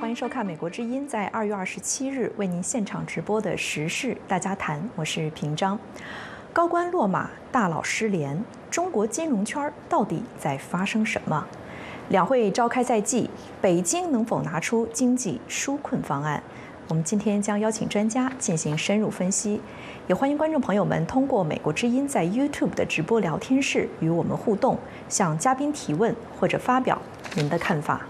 欢迎收看《美国之音》在二月二十七日为您现场直播的时事大家谈，我是平章。高官落马，大佬失联，中国金融圈到底在发生什么？两会召开在即，北京能否拿出经济纾困方案？我们今天将邀请专家进行深入分析，也欢迎观众朋友们通过《美国之音》在 YouTube 的直播聊天室与我们互动，向嘉宾提问或者发表您的看法。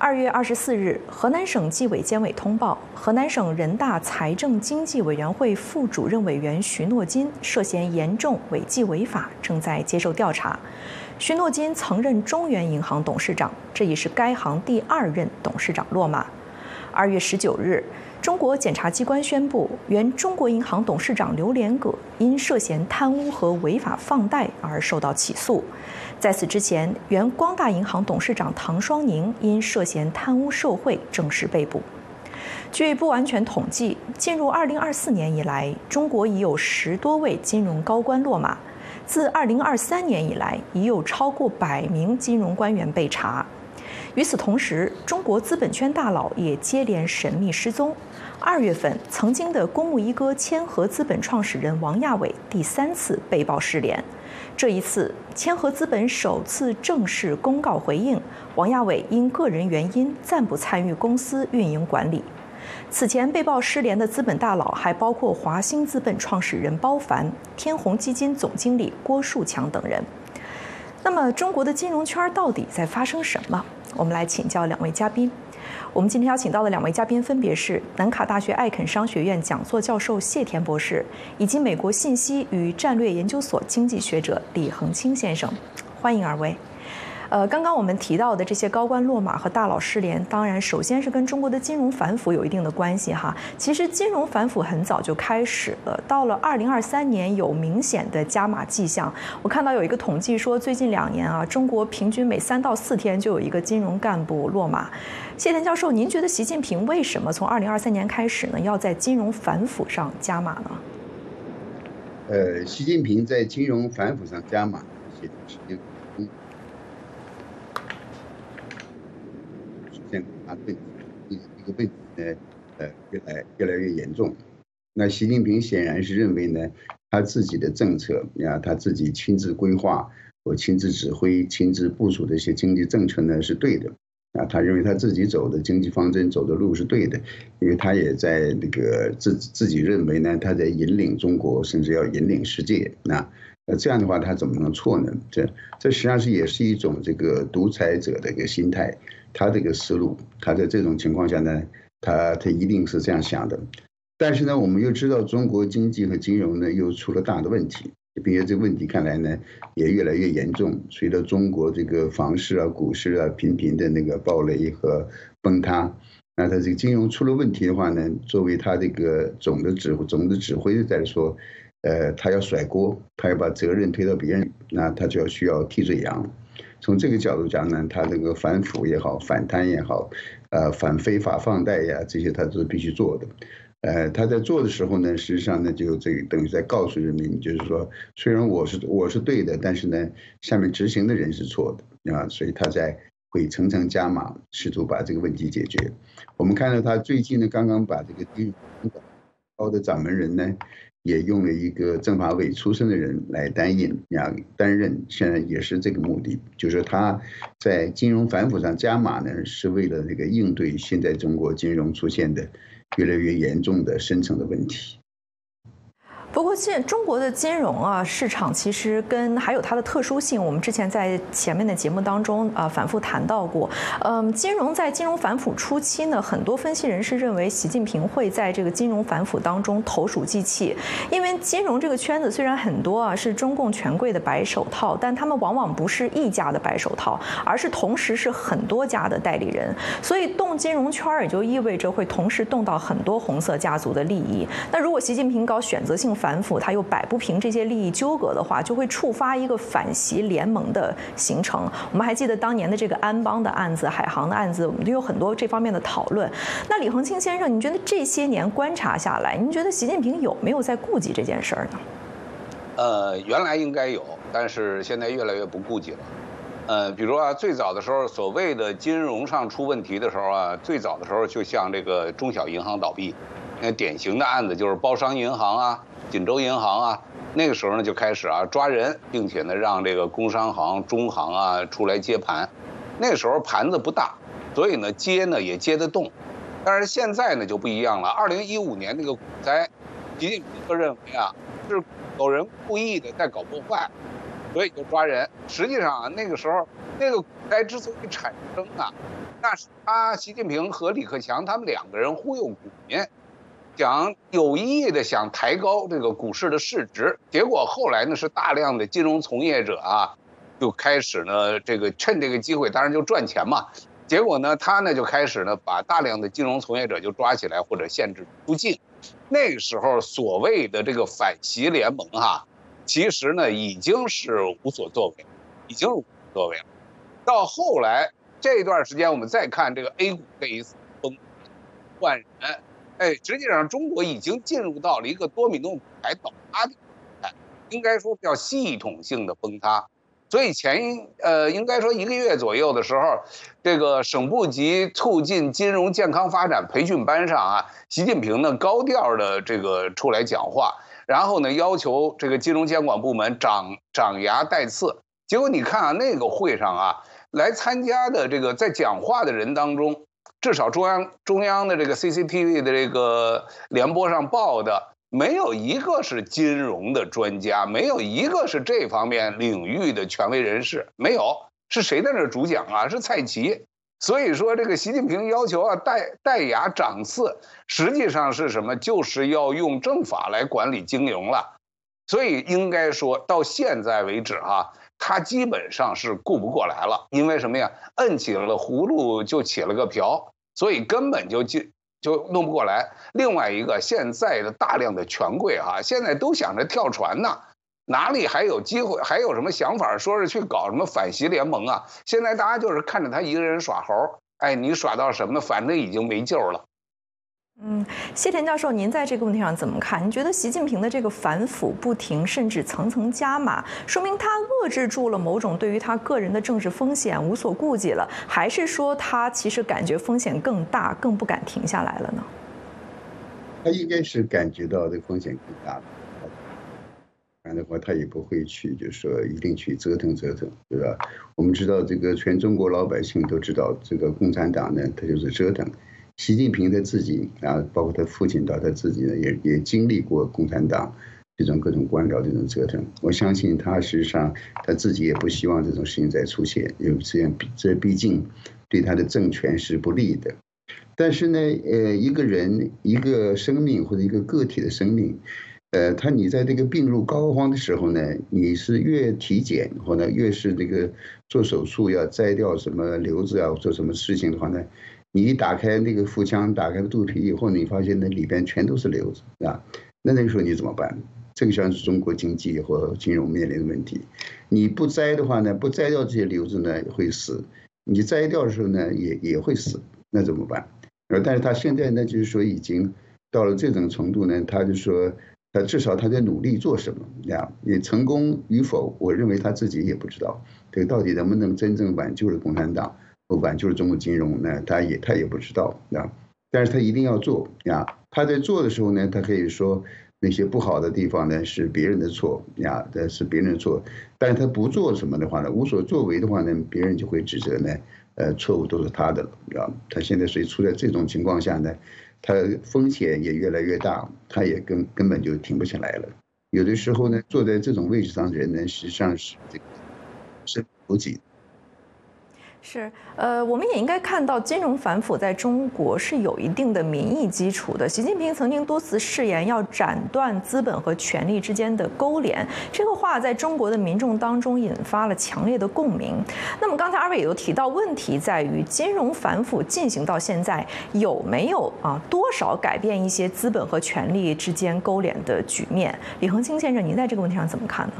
二月二十四日，河南省纪委监委通报，河南省人大财政经济委员会副主任委员徐诺金涉嫌严重违纪违法，正在接受调查。徐诺金曾任中原银行董事长，这已是该行第二任董事长落马。二月十九日，中国检察机关宣布，原中国银行董事长刘连葛因涉嫌贪污和违法放贷而受到起诉。在此之前，原光大银行董事长唐双宁因涉嫌贪污受贿正式被捕。据不完全统计，进入2024年以来，中国已有十多位金融高官落马。自2023年以来，已有超过百名金融官员被查。与此同时，中国资本圈大佬也接连神秘失踪。二月份，曾经的公募一哥千和资本创始人王亚伟第三次被曝失联。这一次，千和资本首次正式公告回应，王亚伟因个人原因暂不参与公司运营管理。此前被曝失联的资本大佬还包括华兴资本创始人包凡、天弘基金总经理郭树强等人。那么，中国的金融圈到底在发生什么？我们来请教两位嘉宾。我们今天邀请到的两位嘉宾分别是南卡大学艾肯商学院讲座教授谢田博士，以及美国信息与战略研究所经济学者李恒清先生。欢迎二位。呃，刚刚我们提到的这些高官落马和大佬失联，当然首先是跟中国的金融反腐有一定的关系哈。其实金融反腐很早就开始了，到了二零二三年有明显的加码迹象。我看到有一个统计说，最近两年啊，中国平均每三到四天就有一个金融干部落马。谢田教授，您觉得习近平为什么从二零二三年开始呢，要在金融反腐上加码呢？呃，习近平在金融反腐上加码，是是。啊，问题一一个问题呢，呃，越来越来越严重。那习近平显然是认为呢，他自己的政策啊，他自己亲自规划、或亲自指挥、亲自部署的一些经济政策呢是对的啊。他认为他自己走的经济方针、走的路是对的，因为他也在那个自自己认为呢，他在引领中国，甚至要引领世界。那那这样的话，他怎么能错呢？这这实际上是也是一种这个独裁者的一个心态。他这个思路，他在这种情况下呢，他他一定是这样想的。但是呢，我们又知道中国经济和金融呢又出了大的问题，并且这问题看来呢也越来越严重。随着中国这个房市啊、股市啊频频的那个暴雷和崩塌，那他这个金融出了问题的话呢，作为他这个总的指总的指挥在说，呃，他要甩锅，他要把责任推到别人，那他就要需要替罪羊。从这个角度讲呢，他这个反腐也好，反贪也好，呃，反非法放贷呀，这些他都是必须做的。呃，他在做的时候呢，实际上呢，就这个等于在告诉人民，就是说，虽然我是我是对的，但是呢，下面执行的人是错的啊，所以他在会层层加码，试图把这个问题解决。我们看到他最近呢，刚刚把这个低高的掌门人呢。也用了一个政法委出身的人来担任，呀，担任现在也是这个目的，就是他在金融反腐上加码呢，是为了这个应对现在中国金融出现的越来越严重的深层的问题。不过，现中国的金融啊市场其实跟还有它的特殊性，我们之前在前面的节目当中啊反复谈到过。嗯，金融在金融反腐初期呢，很多分析人士认为习近平会在这个金融反腐当中投鼠忌器，因为金融这个圈子虽然很多啊是中共权贵的白手套，但他们往往不是一家的白手套，而是同时是很多家的代理人，所以动金融圈也就意味着会同时动到很多红色家族的利益。那如果习近平搞选择性反，腐，他又摆不平这些利益纠葛的话，就会触发一个反习联盟的形成。我们还记得当年的这个安邦的案子、海航的案子，我们都有很多这方面的讨论。那李恒清先生，您觉得这些年观察下来，您觉得习近平有没有在顾及这件事儿呢？呃，原来应该有，但是现在越来越不顾及了。呃，比如啊，最早的时候，所谓的金融上出问题的时候啊，最早的时候就像这个中小银行倒闭，那典型的案子就是包商银行啊、锦州银行啊，那个时候呢就开始啊抓人，并且呢让这个工商行、中行啊出来接盘，那个时候盘子不大，所以呢接呢也接得动，但是现在呢就不一样了。二零一五年那个股灾，习近平认为啊是有人故意的在搞破坏。所以就抓人。实际上啊，那个时候那个股灾之所以产生啊，那是他习近平和李克强他们两个人忽悠股民，想有意的想抬高这个股市的市值。结果后来呢，是大量的金融从业者啊，就开始呢这个趁这个机会，当然就赚钱嘛。结果呢，他呢就开始呢把大量的金融从业者就抓起来或者限制出境。那个时候所谓的这个反习联盟哈。其实呢，已经是无所作为，已经无所作为了。到后来这段时间，我们再看这个 A 股这一次崩，换人，哎，实际上中国已经进入到了一个多米诺骨牌倒塌的状态，应该说叫系统性的崩塌。所以前呃，应该说一个月左右的时候，这个省部级促进金融健康发展培训班上啊，习近平呢高调的这个出来讲话。然后呢，要求这个金融监管部门长长牙带刺。结果你看啊，那个会上啊，来参加的这个在讲话的人当中，至少中央中央的这个 CCTV 的这个联播上报的，没有一个是金融的专家，没有一个是这方面领域的权威人士，没有，是谁在那主讲啊？是蔡奇。所以说，这个习近平要求啊，带带牙长刺，实际上是什么？就是要用政法来管理经营了。所以应该说到现在为止哈，他基本上是顾不过来了。因为什么呀？摁起了葫芦就起了个瓢，所以根本就就就弄不过来。另外一个，现在的大量的权贵哈，现在都想着跳船呢。哪里还有机会？还有什么想法？说是去搞什么反习联盟啊？现在大家就是看着他一个人耍猴，哎，你耍到什么？反正已经没救了。嗯，谢田教授，您在这个问题上怎么看？您觉得习近平的这个反腐不停，甚至层层加码，说明他遏制住了某种对于他个人的政治风险无所顾忌了，还是说他其实感觉风险更大，更不敢停下来了呢？他应该是感觉到这风险更大。这样的话，他也不会去，就是说一定去折腾折腾，对吧？我们知道，这个全中国老百姓都知道，这个共产党呢，他就是折腾。习近平他自己啊，包括他父亲到他自己呢，也也经历过共产党这种各种官僚这种折腾。我相信他实际上他自己也不希望这种事情再出现，因为这样这毕竟对他的政权是不利的。但是呢，呃，一个人一个生命或者一个个体的生命。呃，他你在这个病入膏肓的时候呢，你是越体检或者越是这个做手术要摘掉什么瘤子啊，做什么事情的话呢，你一打开那个腹腔，打开肚皮以后，你发现那里边全都是瘤子啊，那那个时候你怎么办？这个像是中国经济或金融面临的问题。你不摘的话呢，不摘掉这些瘤子呢会死，你摘掉的时候呢也也会死，那怎么办？呃，但是他现在呢就是说已经到了这种程度呢，他就说。至少他在努力做什么呀？你成功与否，我认为他自己也不知道。这个到底能不能真正挽救了共产党，挽救了中国金融呢？他也他也不知道啊。但是他一定要做呀。他在做的时候呢，他可以说那些不好的地方呢是别人的错呀，这是别人的错。但是他不做什么的话呢，无所作为的话呢，别人就会指责呢，呃，错误都是他的了，啊。他现在所以处在这种情况下呢。它风险也越来越大，它也根根本就停不下来了。有的时候呢，坐在这种位置上的人呢，实际上是这个是不济。是，呃，我们也应该看到，金融反腐在中国是有一定的民意基础的。习近平曾经多次誓言要斩断资本和权力之间的勾连，这个话在中国的民众当中引发了强烈的共鸣。那么刚才二位也都提到，问题在于金融反腐进行到现在有没有啊多少改变一些资本和权力之间勾连的局面？李恒清先生，您在这个问题上怎么看呢？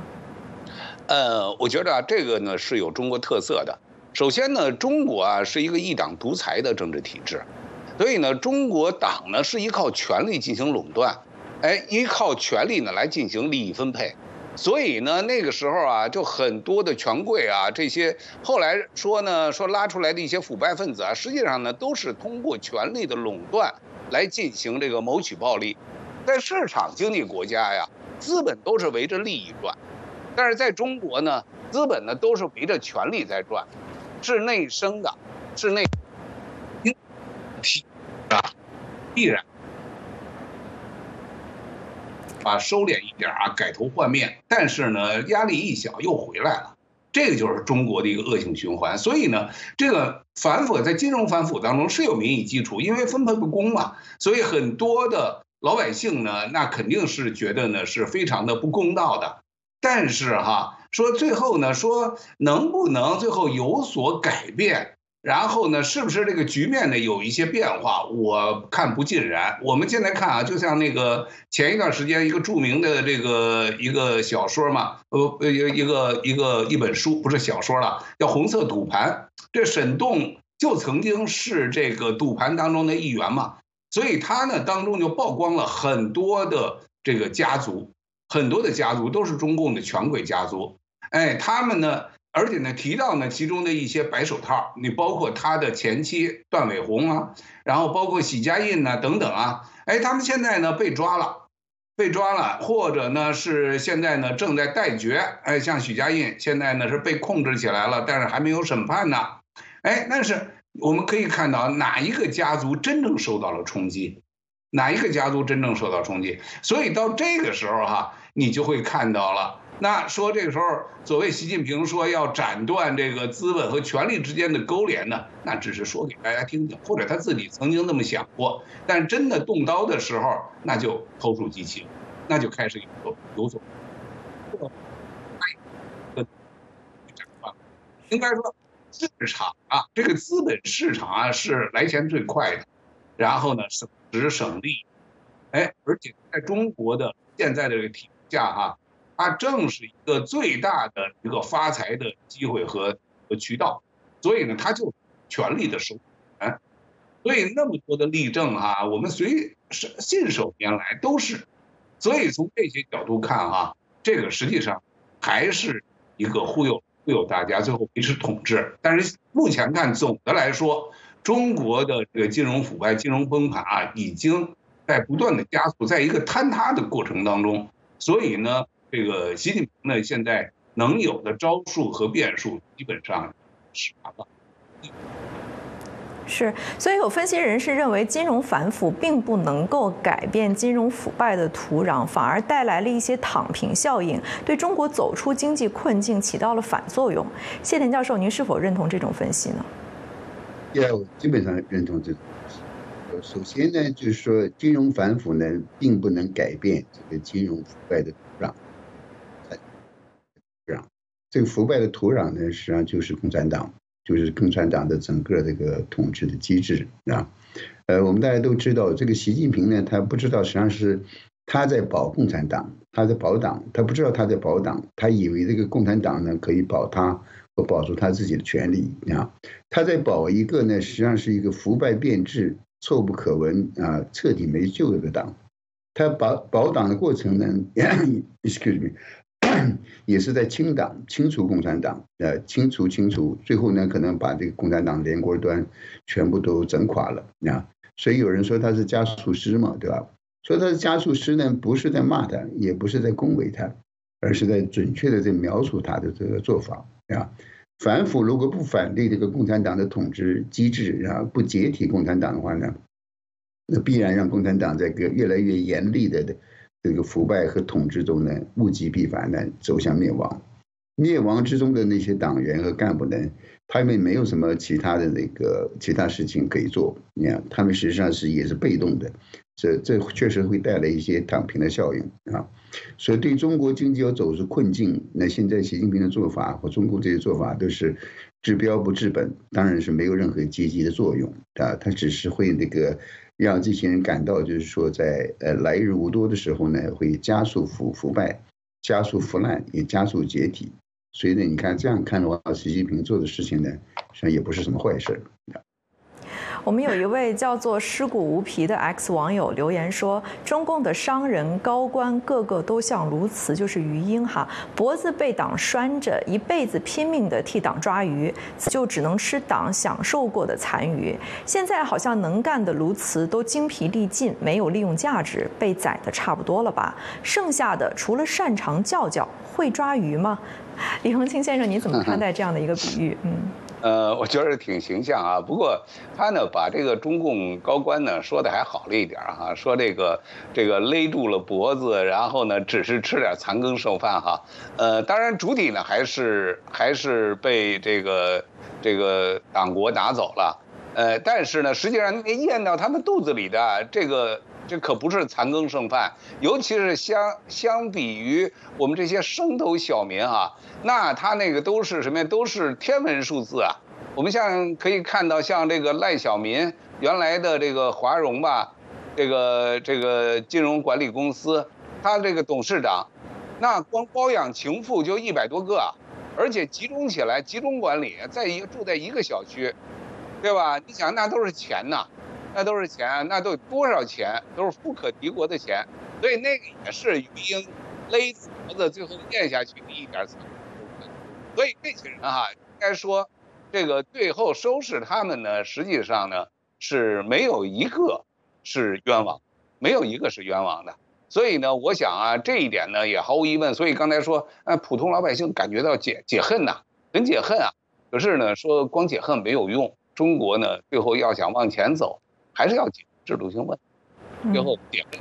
呃，我觉得啊这个呢是有中国特色的。首先呢，中国啊是一个一党独裁的政治体制，所以呢，中国党呢是依靠权力进行垄断，哎，依靠权力呢来进行利益分配，所以呢，那个时候啊，就很多的权贵啊，这些后来说呢，说拉出来的一些腐败分子啊，实际上呢，都是通过权力的垄断来进行这个谋取暴利。在市场经济国家呀，资本都是围着利益转，但是在中国呢，资本呢都是围着权力在转，是内生的，是内，啊，必然。啊，收敛一点啊，改头换面，但是呢，压力一小又回来了，这个就是中国的一个恶性循环。所以呢，这个反腐在金融反腐当中是有民意基础，因为分配不公嘛，所以很多的老百姓呢，那肯定是觉得呢是非常的不公道的。但是哈，说最后呢，说能不能最后有所改变？然后呢，是不是这个局面呢有一些变化？我看不尽然。我们现在看啊，就像那个前一段时间一个著名的这个一个小说嘛，呃呃一个一个一本书，不是小说了，叫《红色赌盘》。这沈栋就曾经是这个赌盘当中的一员嘛，所以他呢当中就曝光了很多的这个家族，很多的家族都是中共的权贵家族。哎，他们呢？而且呢，提到呢其中的一些白手套，你包括他的前妻段伟红啊，然后包括许家印呢等等啊，哎，他们现在呢被抓了，被抓了，或者呢是现在呢正在待决，哎，像许家印现在呢是被控制起来了，但是还没有审判呢，哎，但是我们可以看到哪一个家族真正受到了冲击，哪一个家族真正受到冲击，所以到这个时候哈，你就会看到了。那说这个时候，所谓习近平说要斩断这个资本和权力之间的勾连呢，那只是说给大家听听，或者他自己曾经那么想过。但真的动刀的时候，那就投鼠忌器，那就开始有所有所。应该说，市场啊，这个资本市场啊是来钱最快的，然后呢省时省力，哎，而且在中国的现在的这个体制下哈。它正是一个最大的一个发财的机会和和渠道，所以呢，它就权力的手权，所以那么多的例证哈，我们随信手拈来都是，所以从这些角度看哈，这个实际上还是一个忽悠忽悠大家，最后维持统治。但是目前看，总的来说，中国的这个金融腐败、金融崩盘啊，已经在不断的加速，在一个坍塌的过程当中，所以呢。这个习近平呢，现在能有的招数和变数基本上使完了。是，所以有分析人士认为，金融反腐并不能够改变金融腐败的土壤，反而带来了一些躺平效应，对中国走出经济困境起到了反作用。谢田教授，您是否认同这种分析呢？也基本上认同这种。首先呢，就是说金融反腐呢，并不能改变这个金融腐败的土壤。这个腐败的土壤呢，实际上就是共产党，就是共产党的整个这个统治的机制啊。呃，我们大家都知道，这个习近平呢，他不知道实际上是他在保共产党，他在保党，他不知道他在保党，他以为这个共产党呢可以保他和保住他自己的权利啊。他在保一个呢，实际上是一个腐败变质、臭不可闻啊、彻底没救的党。他保保党的过程呢，excuse me。也是在清党、清除共产党，呃，清除、清除，最后呢，可能把这个共产党连锅端全部都整垮了啊。所以有人说他是加速师嘛，对吧？说他是加速师呢，不是在骂他，也不是在恭维他，而是在准确的在描述他的这个做法啊。反腐如果不反对这个共产党的统治机制啊，不解体共产党的话呢，那必然让共产党这个越来越严厉的的。这个腐败和统治中呢，物极必反呢，走向灭亡。灭亡之中的那些党员和干部呢，他们没有什么其他的那个其他事情可以做。你看，他们实际上是也是被动的。这这确实会带来一些躺平的效应啊。所以，对中国经济要走出困境，那现在习近平的做法和中国这些做法都是治标不治本，当然是没有任何积极的作用啊。他只是会那个。让这些人感到，就是说，在呃来日无多的时候呢，会加速腐腐败，加速腐烂，也加速解体。所以呢，你看这样看的话，习近平做的事情呢，实际上也不是什么坏事。我们有一位叫做“尸骨无皮”的 X 网友留言说：“中共的商人高官个个都像鸬鹚，就是鱼鹰哈，脖子被党拴着，一辈子拼命的替党抓鱼，就只能吃党享受过的残余。现在好像能干的鸬鹚都精疲力尽，没有利用价值，被宰的差不多了吧？剩下的除了擅长叫叫，会抓鱼吗？” 李恒清先生，你怎么看待这样的一个比喻？嗯。呃，我觉得挺形象啊。不过他呢，把这个中共高官呢说的还好了一点哈，说这个这个勒住了脖子，然后呢只是吃点残羹剩饭哈。呃，当然主体呢还是还是被这个这个党国拿走了。呃，但是呢，实际上咽到他们肚子里的这个这可不是残羹剩饭，尤其是相相比于我们这些生头小民哈。那他那个都是什么呀？都是天文数字啊！我们像可以看到，像这个赖小民原来的这个华融吧，这个这个金融管理公司，他这个董事长，那光包养情妇就一百多个啊，而且集中起来集中管理，在一个住在一个小区，对吧？你想那都是钱呐，那都是钱，那都多少钱？都是富可敌国的钱，所以那个也是鱼鹰勒脖子最后咽下去的一点钱。所以这些人哈，应该说，这个最后收拾他们呢，实际上呢是没有一个是冤枉，没有一个是冤枉的。所以呢，我想啊，这一点呢也毫无疑问。所以刚才说，呃，普通老百姓感觉到解解恨呐，很解恨啊。可是呢，说光解恨没有用，中国呢最后要想往前走，还是要解制度性问题，最后解恨。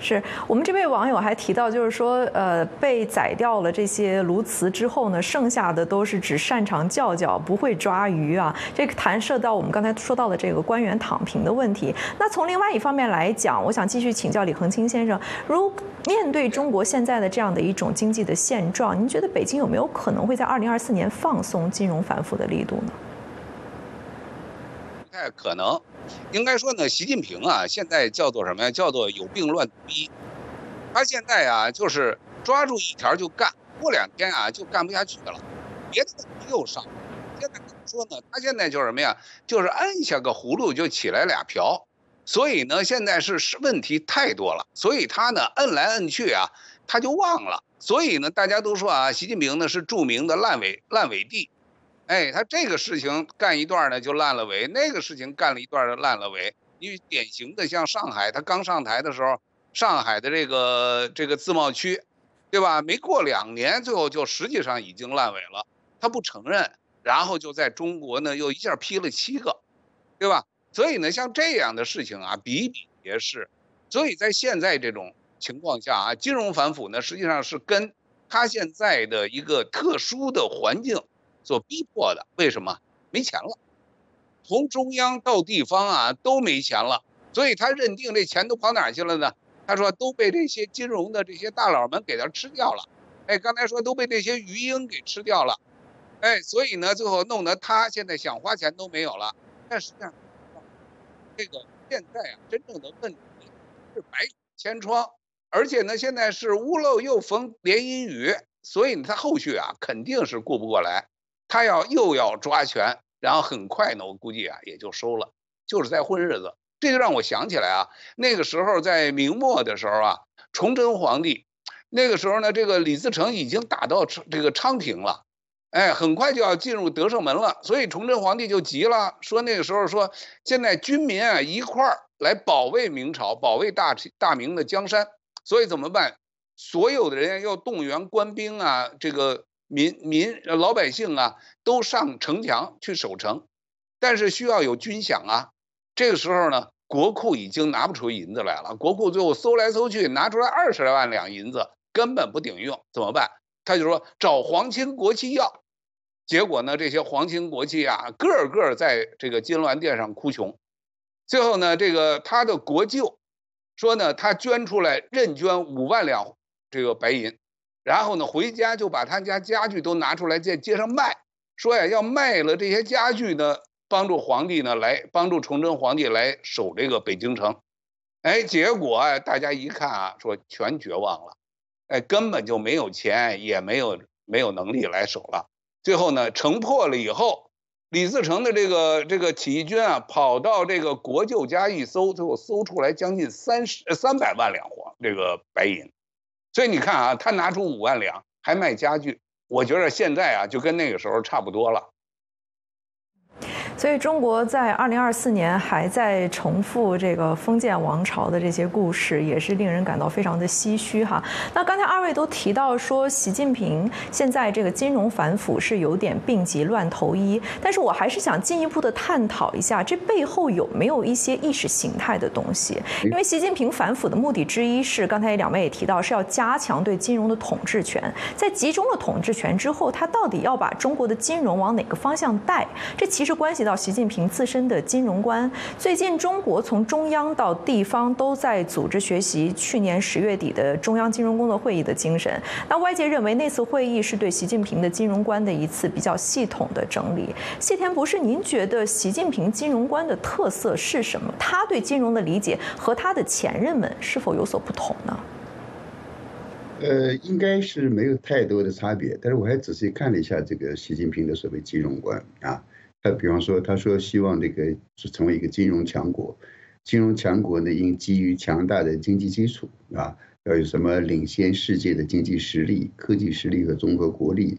是我们这位网友还提到，就是说，呃，被宰掉了这些鸬鹚之后呢，剩下的都是只擅长叫叫，不会抓鱼啊。这个弹射到我们刚才说到的这个官员躺平的问题。那从另外一方面来讲，我想继续请教李恒清先生，如面对中国现在的这样的一种经济的现状，您觉得北京有没有可能会在二零二四年放松金融反腐的力度呢？不太可能。应该说呢，习近平啊，现在叫做什么呀？叫做有病乱逼。他现在啊，就是抓住一条就干，过两天啊就干不下去了，别的问题又上。现在怎么说呢？他现在就是什么呀？就是摁下个葫芦就起来俩瓢。所以呢，现在是问题太多了，所以他呢摁来摁去啊，他就忘了。所以呢，大家都说啊，习近平呢是著名的烂尾烂尾地。哎，他这个事情干一段呢就烂了尾，那个事情干了一段就烂了尾。因为典型的像上海，他刚上台的时候，上海的这个这个自贸区，对吧？没过两年，最后就实际上已经烂尾了。他不承认，然后就在中国呢又一下批了七个，对吧？所以呢，像这样的事情啊比比皆是。所以在现在这种情况下啊，金融反腐呢实际上是跟他现在的一个特殊的环境。所逼迫的，为什么没钱了？从中央到地方啊都没钱了，所以他认定这钱都跑哪去了呢？他说都被这些金融的这些大佬们给他吃掉了。哎，刚才说都被那些鱼鹰给吃掉了。哎，所以呢，最后弄得他现在想花钱都没有了。但实际上，这个现在啊，真正的问题是百孔千疮，而且呢，现在是屋漏又逢连阴雨，所以他后续啊肯定是顾不过来。他要又要抓权，然后很快呢，我估计啊也就收了，就是在混日子。这就让我想起来啊，那个时候在明末的时候啊，崇祯皇帝，那个时候呢，这个李自成已经打到这个昌平了，哎，很快就要进入德胜门了，所以崇祯皇帝就急了，说那个时候说现在军民啊一块儿来保卫明朝，保卫大大明的江山，所以怎么办？所有的人要动员官兵啊，这个。民民老百姓啊，都上城墙去守城，但是需要有军饷啊。这个时候呢，国库已经拿不出银子来了。国库最后搜来搜去，拿出来二十来万两银子，根本不顶用，怎么办？他就说找皇亲国戚要。结果呢，这些皇亲国戚啊，个个在这个金銮殿上哭穷。最后呢，这个他的国舅说呢，他捐出来任捐五万两这个白银。然后呢，回家就把他家家具都拿出来在街上卖，说呀要卖了这些家具呢，帮助皇帝呢来帮助崇祯皇帝来守这个北京城。哎，结果啊，大家一看啊，说全绝望了，哎，根本就没有钱，也没有没有能力来守了。最后呢，城破了以后，李自成的这个这个起义军啊，跑到这个国舅家一搜，最后搜出来将近三十三百万两黄这个白银，所以你看啊，他拿出五万两还卖家具，我觉得现在啊就跟那个时候差不多了。所以中国在二零二四年还在重复这个封建王朝的这些故事，也是令人感到非常的唏嘘哈。那刚才二位都提到说，习近平现在这个金融反腐是有点病急乱投医，但是我还是想进一步的探讨一下，这背后有没有一些意识形态的东西？因为习近平反腐的目的之一是，刚才两位也提到，是要加强对金融的统治权。在集中了统治权之后，他到底要把中国的金融往哪个方向带？这其实关系到。习近平自身的金融观，最近中国从中央到地方都在组织学习去年十月底的中央金融工作会议的精神。那外界认为那次会议是对习近平的金融观的一次比较系统的整理。谢田博士，您觉得习近平金融观的特色是什么？他对金融的理解和他的前任们是否有所不同呢？呃，应该是没有太多的差别。但是我还仔细看了一下这个习近平的所谓金融观啊。他比方说，他说希望这个是成为一个金融强国，金融强国呢应基于强大的经济基础啊，要有什么领先世界的经济实力、科技实力和综合国力。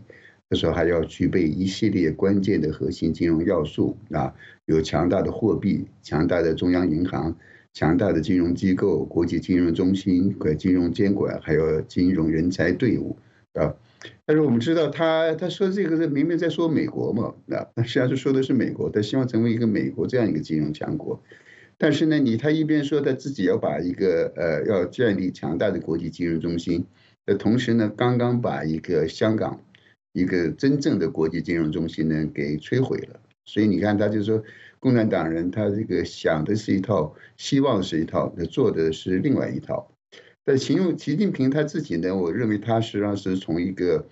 他说还要具备一系列关键的核心金融要素啊，有强大的货币、强大的中央银行、强大的金融机构、国际金融中心和金融监管，还有金融人才队伍啊。但是我们知道，他他说这个是明明在说美国嘛，那，实际上是说的是美国，他希望成为一个美国这样一个金融强国。但是呢，你他一边说他自己要把一个呃要建立强大的国际金融中心，那同时呢，刚刚把一个香港一个真正的国际金融中心呢给摧毁了。所以你看，他就说共产党人他这个想的是一套，希望是一套，他做的是另外一套。在形容习近平他自己呢，我认为他实际上是从一个，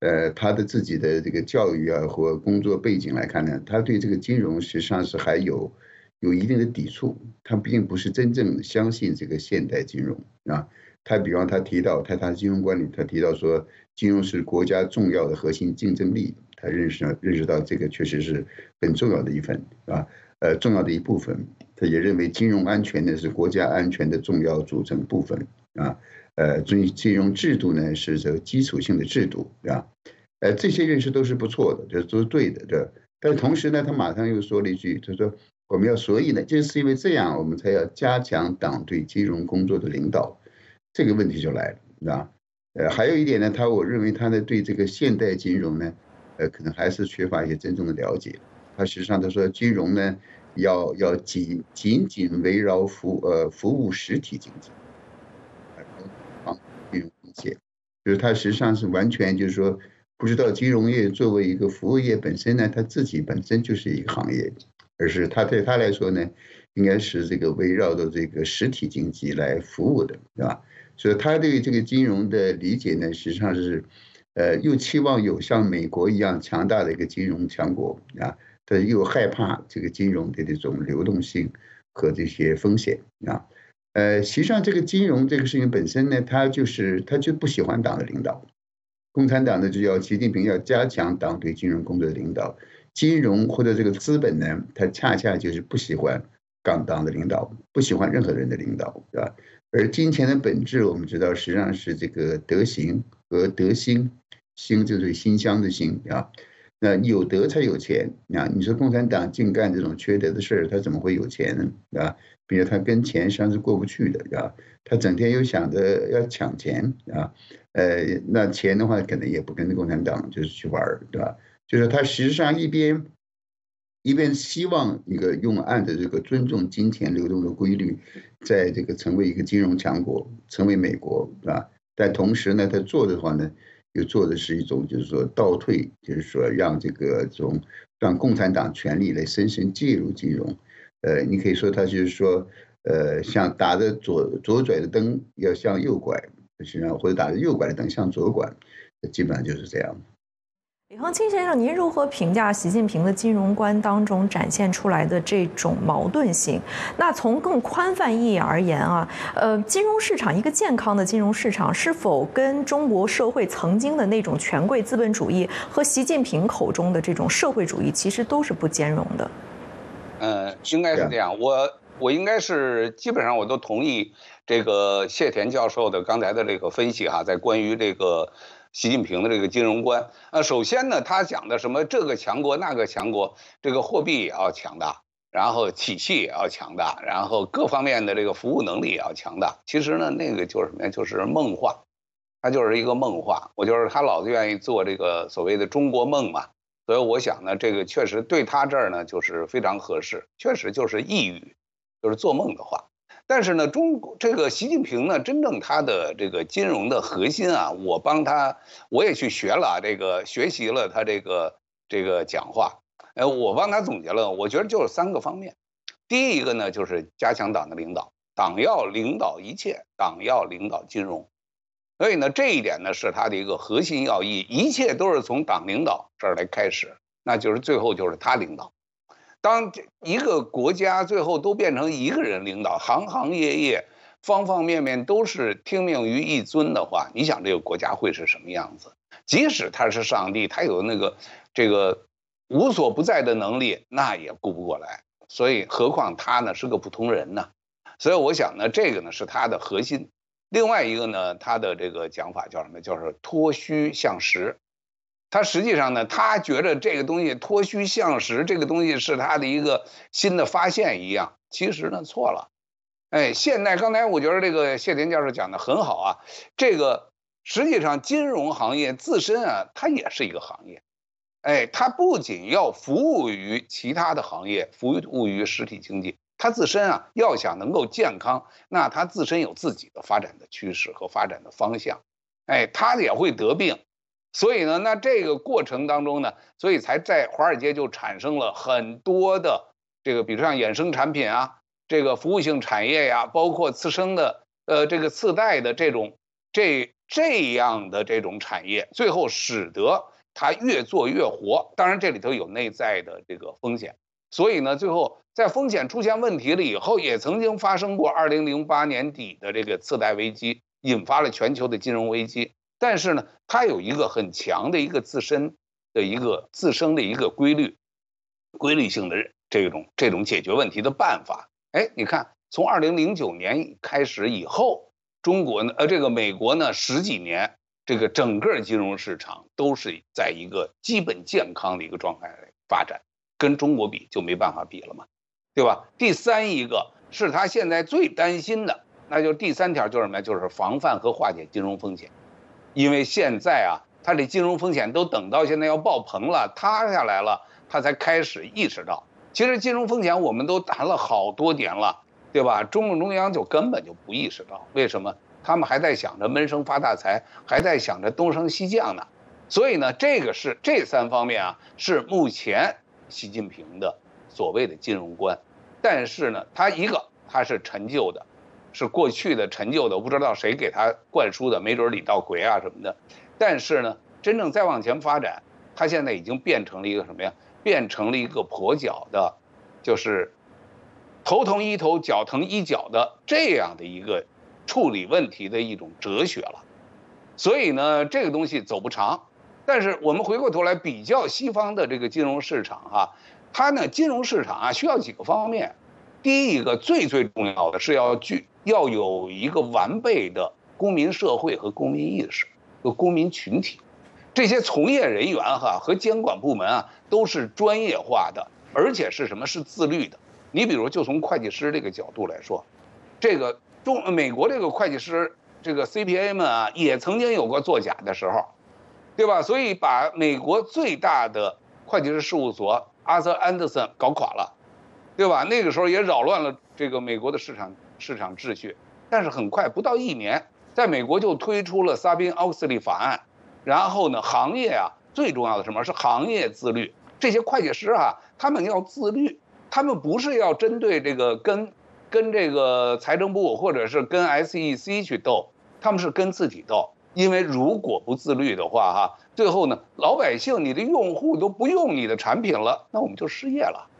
呃，他的自己的这个教育啊或工作背景来看呢，他对这个金融实际上是还有有一定的抵触，他并不是真正相信这个现代金融啊。他比方他提到他他金融管理，他提到说金融是国家重要的核心竞争力，他认识认识到这个确实是很重要的一份啊，呃，重要的一部分。他也认为金融安全呢是国家安全的重要组成部分。啊，呃，金金融制度呢是这个基础性的制度，啊？呃，这些认识都是不错的，这都是对的，对。但同时呢，他马上又说了一句，他说我们要所以呢，就是因为这样，我们才要加强党对金融工作的领导。这个问题就来了，啊，呃，还有一点呢，他我认为他呢对这个现代金融呢，呃，可能还是缺乏一些真正的了解。他实际上他说金融呢要要紧紧紧围绕服呃服务实体经济。金融一切，就是它实际上是完全就是说，不知道金融业作为一个服务业本身呢，它自己本身就是一个行业，而是它对它来说呢，应该是这个围绕着这个实体经济来服务的，对吧？所以他对这个金融的理解呢，实际上是，呃，又期望有像美国一样强大的一个金融强国啊，他又害怕这个金融的这种流动性和这些风险啊。呃，实际上这个金融这个事情本身呢，他就是他就不喜欢党的领导，共产党呢就要习近平要加强党对金融工作的领导，金融或者这个资本呢，他恰恰就是不喜欢港党的领导，不喜欢任何人的领导，对吧？而金钱的本质，我们知道实际上是这个德行和德心，心就是心香的心啊。那有德才有钱啊！你说共产党净干这种缺德的事儿，他怎么会有钱呢？啊，比如他跟钱实际上是过不去的，啊，他整天又想着要抢钱啊，呃，那钱的话可能也不跟共产党就是去玩儿，对吧？就是他实际上一边一边希望一个用按的这个尊重金钱流动的规律，在这个成为一个金融强国，成为美国，是吧？但同时呢，他做的话呢？就做的是一种，就是说倒退，就是说让这个种让共产党权力来深深介入金融，呃，你可以说他就是说，呃，像打着左左转的灯要向右拐，实际上或者打着右拐的灯向左拐，基本上就是这样。李恒清先生，您如何评价习近平的金融观当中展现出来的这种矛盾性？那从更宽泛意义而言啊，呃，金融市场一个健康的金融市场，是否跟中国社会曾经的那种权贵资本主义和习近平口中的这种社会主义，其实都是不兼容的？嗯，应该是这样。我我应该是基本上我都同意这个谢田教授的刚才的这个分析哈，在关于这个。习近平的这个金融观，呃，首先呢，他讲的什么这个强国那个强国，这个货币也要强大，然后体系也要强大，然后各方面的这个服务能力也要强大。其实呢，那个就是什么呀？就是梦话，他就是一个梦话。我就是他老是愿意做这个所谓的中国梦嘛，所以我想呢，这个确实对他这儿呢就是非常合适，确实就是一语，就是做梦的话。但是呢，中国这个习近平呢，真正他的这个金融的核心啊，我帮他，我也去学了这个，学习了他这个这个讲话，呃，我帮他总结了，我觉得就是三个方面。第一个呢，就是加强党的领导，党要领导一切，党要领导金融，所以呢，这一点呢是他的一个核心要义，一切都是从党领导这儿来开始，那就是最后就是他领导。当一个国家最后都变成一个人领导，行行业业、方方面面都是听命于一尊的话，你想这个国家会是什么样子？即使他是上帝，他有那个这个无所不在的能力，那也顾不过来。所以，何况他呢是个普通人呢？所以，我想呢，这个呢是他的核心。另外一个呢，他的这个讲法叫什么？叫做脱虚向实。他实际上呢，他觉得这个东西脱虚向实，这个东西是他的一个新的发现一样。其实呢，错了。哎，现在刚才我觉得这个谢田教授讲的很好啊。这个实际上金融行业自身啊，它也是一个行业。哎，它不仅要服务于其他的行业，服务于实体经济，它自身啊要想能够健康，那它自身有自己的发展的趋势和发展的方向。哎，它也会得病。所以呢，那这个过程当中呢，所以才在华尔街就产生了很多的这个，比如像衍生产品啊，这个服务性产业呀，包括次生的呃这个次贷的这种这这样的这种产业，最后使得它越做越活。当然这里头有内在的这个风险，所以呢，最后在风险出现问题了以后，也曾经发生过二零零八年底的这个次贷危机，引发了全球的金融危机。但是呢，它有一个很强的一个自身的一个自身的一个规律，规律性的这种这种解决问题的办法。哎，你看，从二零零九年开始以后，中国呢，呃，这个美国呢，十几年，这个整个金融市场都是在一个基本健康的一个状态发展，跟中国比就没办法比了嘛，对吧？第三一个是他现在最担心的，那就第三条就是什么呀？就是防范和化解金融风险。因为现在啊，他这金融风险都等到现在要爆棚了、塌下来了，他才开始意识到，其实金融风险我们都谈了好多年了，对吧？中共中央就根本就不意识到，为什么？他们还在想着闷声发大财，还在想着东升西降呢。所以呢，这个是这三方面啊，是目前习近平的所谓的金融观。但是呢，他一个他是陈旧的。是过去的陈旧的，不知道谁给他灌输的，没准李道葵啊什么的。但是呢，真正再往前发展，他现在已经变成了一个什么呀？变成了一个跛脚的，就是头疼医头，脚疼医脚的这样的一个处理问题的一种哲学了。所以呢，这个东西走不长。但是我们回过头来比较西方的这个金融市场哈，它呢，金融市场啊需要几个方面。第一个最最重要的是要具。要有一个完备的公民社会和公民意识和公民群体，这些从业人员哈和监管部门啊都是专业化的，而且是什么是自律的。你比如就从会计师这个角度来说，这个中美国这个会计师这个 CPA 们啊也曾经有过作假的时候，对吧？所以把美国最大的会计师事务所阿瑟安德森搞垮了，对吧？那个时候也扰乱了这个美国的市场。市场秩序，但是很快不到一年，在美国就推出了萨宾奥克斯利法案，然后呢，行业啊最重要的什么是行业自律？这些会计师啊，他们要自律，他们不是要针对这个跟跟这个财政部或者是跟 SEC 去斗，他们是跟自己斗，因为如果不自律的话，哈，最后呢，老百姓你的用户都不用你的产品了，那我们就失业了。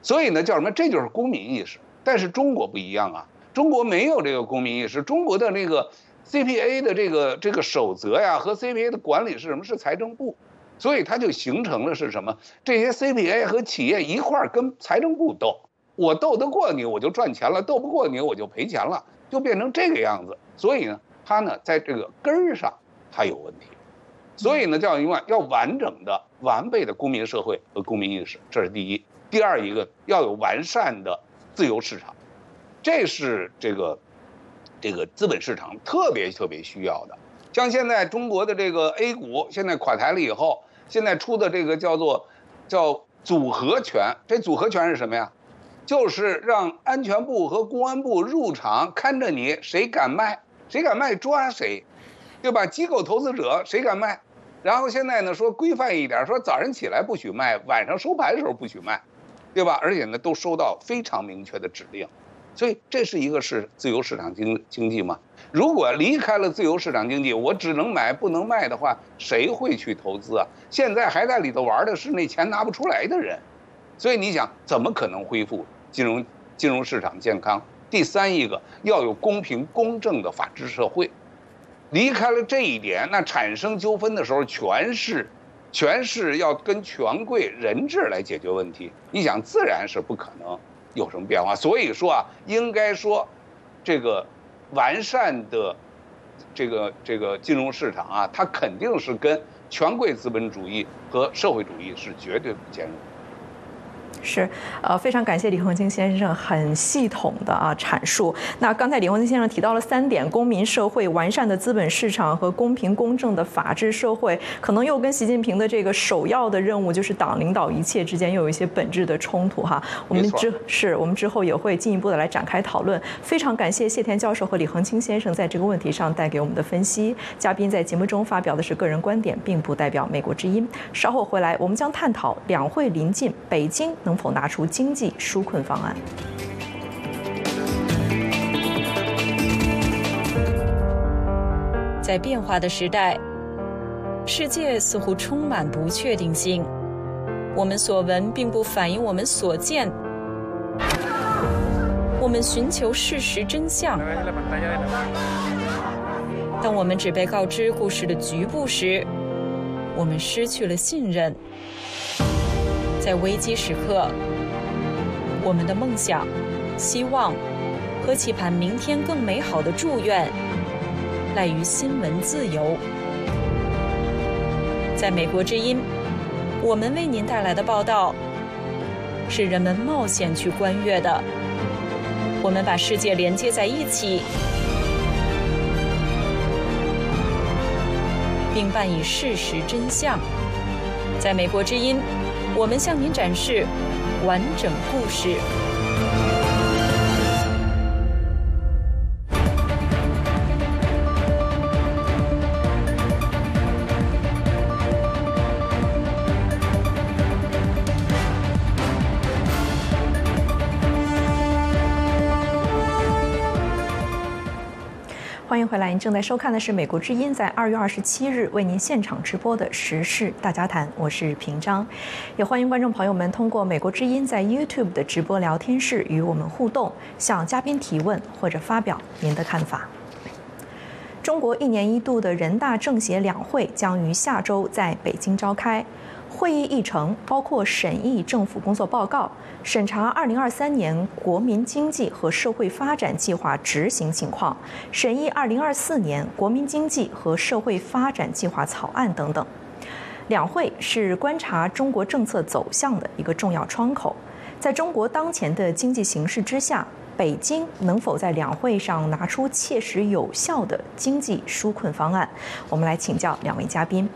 所以呢，叫什么？这就是公民意识。但是中国不一样啊，中国没有这个公民意识。中国的那个 CPA 的这个这个守则呀，和 CPA 的管理是什么？是财政部。所以它就形成了是什么？这些 CPA 和企业一块儿跟财政部斗，我斗得过你，我就赚钱了；斗不过你，我就赔钱了，就变成这个样子。所以呢，它呢在这个根儿上它有问题。所以呢，叫什么？要完整的、完备的公民社会和公民意识，这是第一。第二一个要有完善的自由市场，这是这个这个资本市场特别特别需要的。像现在中国的这个 A 股现在垮台了以后，现在出的这个叫做叫组合拳，这组合拳是什么呀？就是让安全部和公安部入场看着你，谁敢卖，谁敢卖抓谁，对吧？机构投资者谁敢卖？然后现在呢说规范一点，说早上起来不许卖，晚上收盘的时候不许卖，对吧？而且呢都收到非常明确的指令，所以这是一个是自由市场经经济嘛？如果离开了自由市场经济，我只能买不能卖的话，谁会去投资啊？现在还在里头玩的是那钱拿不出来的人，所以你想怎么可能恢复金融金融市场健康？第三一个要有公平公正的法治社会，离开了这一点，那产生纠纷的时候全是全是要跟权贵人治来解决问题。你想自然是不可能有什么变化。所以说啊，应该说这个。完善的这个这个金融市场啊，它肯定是跟权贵资本主义和社会主义是绝对不兼容。是，呃，非常感谢李恒清先生很系统的啊阐述。那刚才李恒清先生提到了三点：公民社会、完善的资本市场和公平公正的法治社会，可能又跟习近平的这个首要的任务就是党领导一切之间又有一些本质的冲突哈。我们之是我们之后也会进一步的来展开讨论。非常感谢谢田教授和李恒清先生在这个问题上带给我们的分析。嘉宾在节目中发表的是个人观点，并不代表美国之音。稍后回来，我们将探讨两会临近，北京能。否拿出经济纾困方案？在变化的时代，世界似乎充满不确定性。我们所闻并不反映我们所见。我们寻求事实真相。当我们只被告知故事的局部时，我们失去了信任。在危机时刻，我们的梦想、希望和期盼明天更美好的祝愿，赖于新闻自由。在美国之音，我们为您带来的报道，是人们冒险去观阅的。我们把世界连接在一起，并伴以事实真相。在美国之音。我们向您展示完整故事。来，您正在收看的是《美国之音》在二月二十七日为您现场直播的时事大家谈，我是平章，也欢迎观众朋友们通过《美国之音》在 YouTube 的直播聊天室与我们互动，向嘉宾提问或者发表您的看法。中国一年一度的人大政协两会将于下周在北京召开。会议议程包括审议政府工作报告、审查2023年国民经济和社会发展计划执行情况、审议2024年国民经济和社会发展计划草案等等。两会是观察中国政策走向的一个重要窗口。在中国当前的经济形势之下，北京能否在两会上拿出切实有效的经济纾困方案？我们来请教两位嘉宾。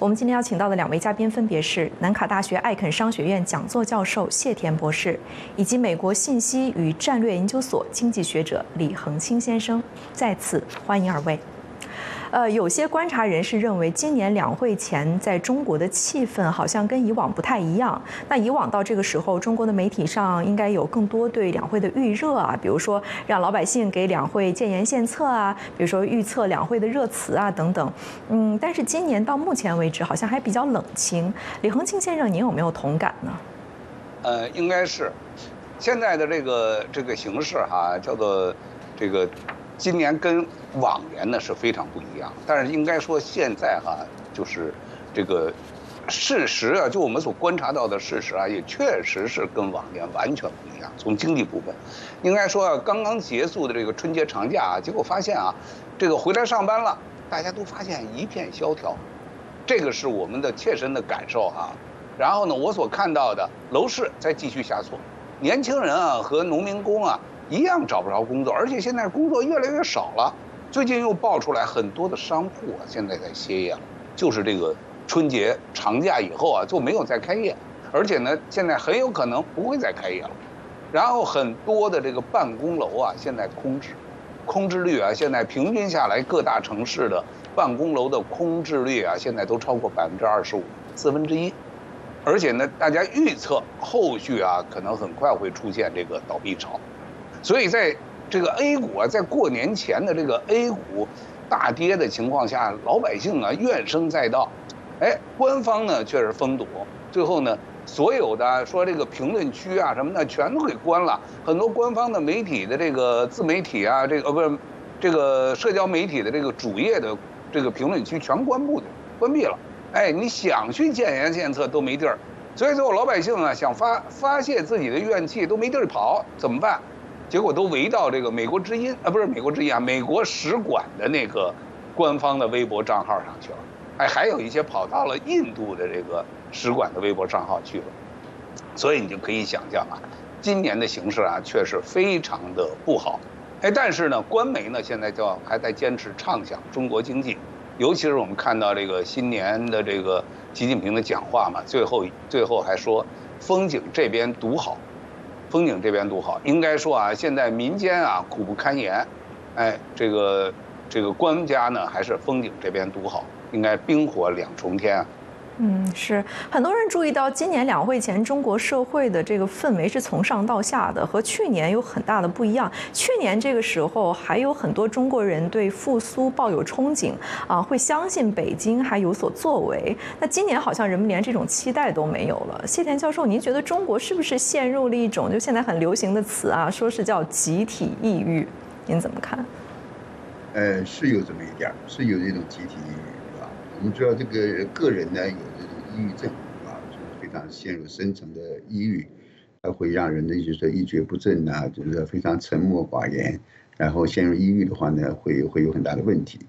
我们今天要请到的两位嘉宾分别是南卡大学艾肯商学院讲座教授谢田博士，以及美国信息与战略研究所经济学者李恒清先生。再次欢迎二位。呃，有些观察人士认为，今年两会前在中国的气氛好像跟以往不太一样。那以往到这个时候，中国的媒体上应该有更多对两会的预热啊，比如说让老百姓给两会建言献策啊，比如说预测两会的热词啊等等。嗯，但是今年到目前为止，好像还比较冷清。李恒庆先生，您有没有同感呢？呃，应该是。现在的这个这个形势哈，叫做这个今年跟往年呢是非常不一样。但是应该说现在哈，就是这个事实啊，就我们所观察到的事实啊，也确实是跟往年完全不一样。从经济部分，应该说啊，刚刚结束的这个春节长假啊，结果发现啊，这个回来上班了，大家都发现一片萧条，这个是我们的切身的感受哈。然后呢，我所看到的楼市在继续下挫。年轻人啊和农民工啊一样找不着工作，而且现在工作越来越少了。最近又爆出来很多的商铺啊，现在在歇业了，就是这个春节长假以后啊就没有再开业，而且呢现在很有可能不会再开业了。然后很多的这个办公楼啊现在空置，空置率啊现在平均下来各大城市的办公楼的空置率啊现在都超过百分之二十五，四分之一。而且呢，大家预测后续啊，可能很快会出现这个倒闭潮，所以在这个 A 股啊，在过年前的这个 A 股大跌的情况下，老百姓啊怨声载道，哎，官方呢却是封堵，最后呢，所有的说这个评论区啊什么的全都给关了，很多官方的媒体的这个自媒体啊，这个呃不是这个社交媒体的这个主页的这个评论区全关闭的，关闭了。哎，你想去建言献策都没地儿，所以最后老百姓啊想发发泄自己的怨气都没地儿跑，怎么办？结果都围到这个美国之音啊，不是美国之音啊，美国使馆的那个官方的微博账号上去了。哎，还有一些跑到了印度的这个使馆的微博账号去了。所以你就可以想象啊，今年的形势啊，确实非常的不好。哎，但是呢，官媒呢现在就还在坚持畅想中国经济。尤其是我们看到这个新年的这个习近平的讲话嘛，最后最后还说风景这边独好，风景这边独好。应该说啊，现在民间啊苦不堪言，哎，这个这个官家呢还是风景这边独好，应该冰火两重天啊。嗯，是很多人注意到，今年两会前中国社会的这个氛围是从上到下的，和去年有很大的不一样。去年这个时候还有很多中国人对复苏抱有憧憬啊，会相信北京还有所作为。那今年好像人们连这种期待都没有了。谢田教授，您觉得中国是不是陷入了一种就现在很流行的词啊，说是叫集体抑郁？您怎么看？呃，是有这么一点是有这种集体抑郁。我们知道这个个人呢有这种抑郁症啊，就是非常陷入深层的抑郁，它会让人呢就是一蹶不振呐，就是非常沉默寡言，然后陷入抑郁的话呢，会会有很大的问题。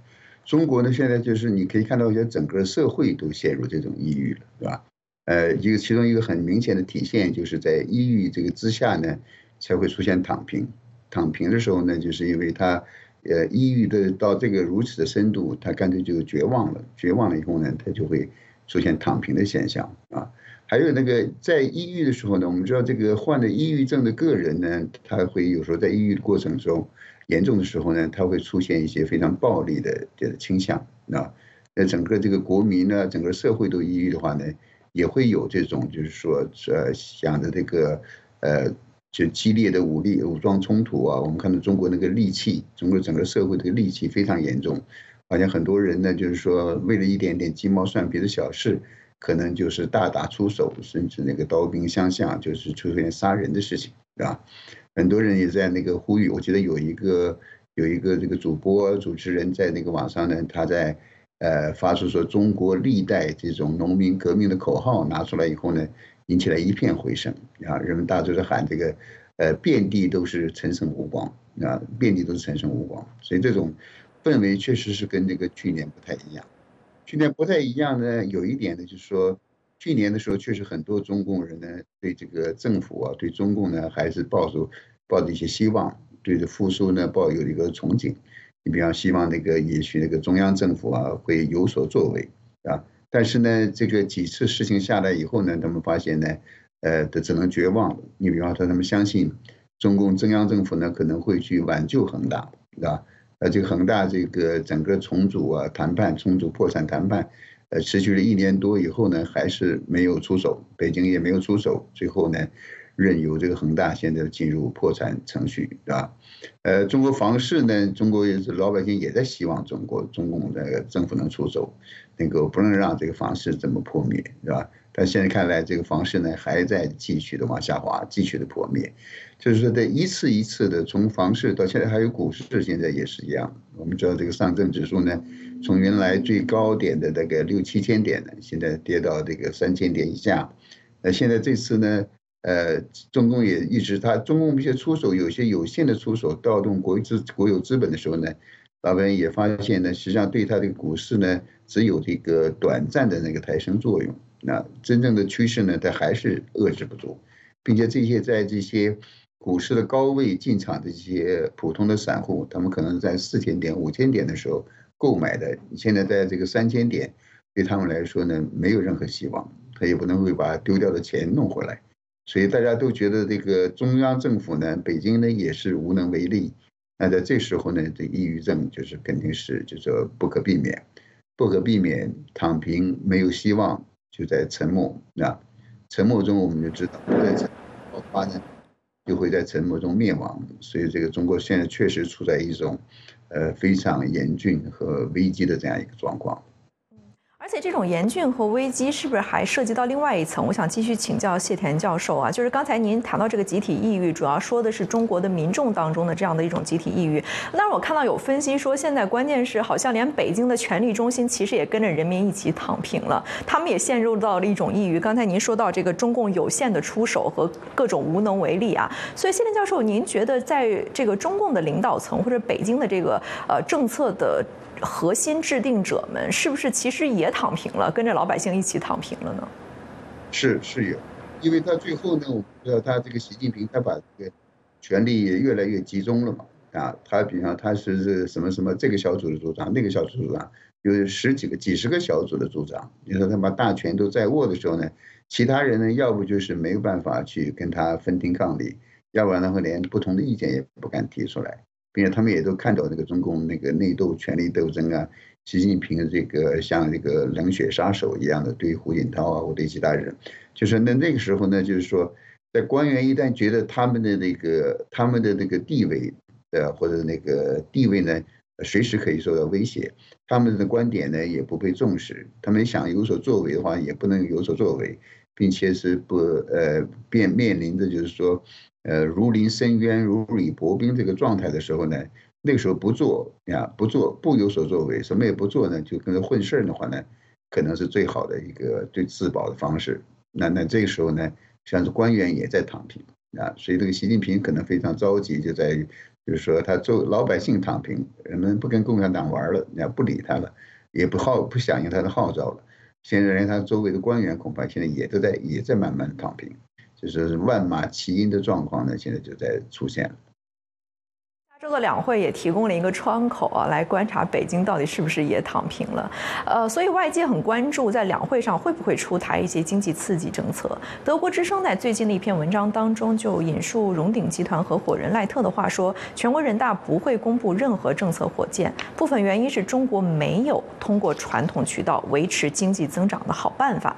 中国呢现在就是你可以看到，一些整个社会都陷入这种抑郁了，是吧？呃，一个其中一个很明显的体现，就是在抑郁这个之下呢，才会出现躺平。躺平的时候呢，就是因为他。呃，抑郁的到这个如此的深度，他干脆就绝望了。绝望了以后呢，他就会出现躺平的现象啊。还有那个在抑郁的时候呢，我们知道这个患了抑郁症的个人呢，他会有时候在抑郁的过程中，严重的时候呢，他会出现一些非常暴力的这个倾向啊。那整个这个国民呢，整个社会都抑郁的话呢，也会有这种就是说呃想着这个呃。就激烈的武力武装冲突啊，我们看到中国那个戾气，中国整个社会的戾气非常严重，好像很多人呢，就是说为了一点点鸡毛蒜皮的小事，可能就是大打出手，甚至那个刀兵相向，就是出现杀人的事情，对吧？很多人也在那个呼吁，我记得有一个有一个这个主播主持人在那个网上呢，他在呃发出说中国历代这种农民革命的口号拿出来以后呢。引起了一片回声啊！人们大都是喊这个，呃，遍地都是陈胜吴广啊，遍地都是陈胜吴广，所以这种氛围确实是跟那个去年不太一样。去年不太一样呢，有一点呢，就是说，去年的时候确实很多中共人呢，对这个政府啊，对中共呢，还是抱着抱着一些希望，对着复苏呢，抱有一个憧憬。你比方希望那个也许那个中央政府啊，会有所作为啊。但是呢，这个几次事情下来以后呢，他们发现呢，呃，他只能绝望。你比方说，他们相信中共中央政府呢可能会去挽救恒大，是吧？呃，这个恒大这个整个重组啊，谈判重组破产谈判，呃，持续了一年多以后呢，还是没有出手，北京也没有出手，最后呢，任由这个恒大现在进入破产程序，对吧？呃，中国房市呢，中国也是老百姓也在希望中国中共的政府能出手，能够不能让这个房市这么破灭，是吧？但现在看来，这个房市呢还在继续的往下滑，继续的破灭，就是说，在一次一次的从房市到现在还有股市，现在也是一样。我们知道这个上证指数呢，从原来最高点的那个六七千点呢，现在跌到这个三千点以下。那现在这次呢，呃，中共也一直他中共一些出手，有些有限的出手，调动国资国有资本的时候呢，老百姓也发现呢，实际上对他的股市呢，只有这个短暂的那个抬升作用。那真正的趋势呢，它还是遏制不住，并且这些在这些股市的高位进场的这些普通的散户，他们可能在四千点、五千点的时候购买的，现在在这个三千点，对他们来说呢，没有任何希望，他也不能会把丢掉的钱弄回来，所以大家都觉得这个中央政府呢，北京呢也是无能为力。那在这时候呢，这抑郁症就是肯定是就是不可避免，不可避免躺平，没有希望。就在沉默啊，沉默中我们就知道，在沉爆发呢，就会在沉默中灭亡。所以这个中国现在确实处在一种，呃非常严峻和危机的这样一个状况。而且这种严峻和危机是不是还涉及到另外一层？我想继续请教谢田教授啊，就是刚才您谈到这个集体抑郁，主要说的是中国的民众当中的这样的一种集体抑郁。但是我看到有分析说，现在关键是好像连北京的权力中心其实也跟着人民一起躺平了，他们也陷入到了一种抑郁。刚才您说到这个中共有限的出手和各种无能为力啊，所以谢田教授，您觉得在这个中共的领导层或者北京的这个呃政策的？核心制定者们是不是其实也躺平了，跟着老百姓一起躺平了呢？是是有，因为他最后呢，我们知道他这个习近平他把这个权力也越来越集中了嘛，啊，他比方他是这什么什么这个小组的组长，那个小组组长，有十几个、几十个小组的组长，你说他把大权都在握的时候呢，其他人呢，要不就是没有办法去跟他分庭抗礼，要不然的话连不同的意见也不敢提出来。并且他们也都看到那个中共那个内斗、权力斗争啊，习近平的这个像这个冷血杀手一样的对胡锦涛啊，或对其他人，就是那那个时候呢，就是说，在官员一旦觉得他们的那个他们的那个地位，呃，或者那个地位呢，随时可以受到威胁，他们的观点呢也不被重视，他们想有所作为的话，也不能有所作为，并且是不呃面面临的就是说。呃，如临深渊、如履薄冰这个状态的时候呢，那个时候不做呀，不做，不有所作为，什么也不做呢，就跟着混事儿的话呢，可能是最好的一个对自保的方式。那那这个时候呢，像是官员也在躺平啊，所以这个习近平可能非常着急，就在于就是说他做老百姓躺平，人们不跟共产党玩了，你不理他了，也不号不响应他的号召了。现在连他周围的官员恐怕现在也都在也在慢慢躺平。就是万马齐喑的状况呢，现在就在出现了。这个两会也提供了一个窗口啊，来观察北京到底是不是也躺平了。呃，所以外界很关注在两会上会不会出台一些经济刺激政策。德国之声在最近的一篇文章当中就引述荣鼎集团合伙人赖特的话说，全国人大不会公布任何政策火箭，部分原因是中国没有通过传统渠道维持经济增长的好办法。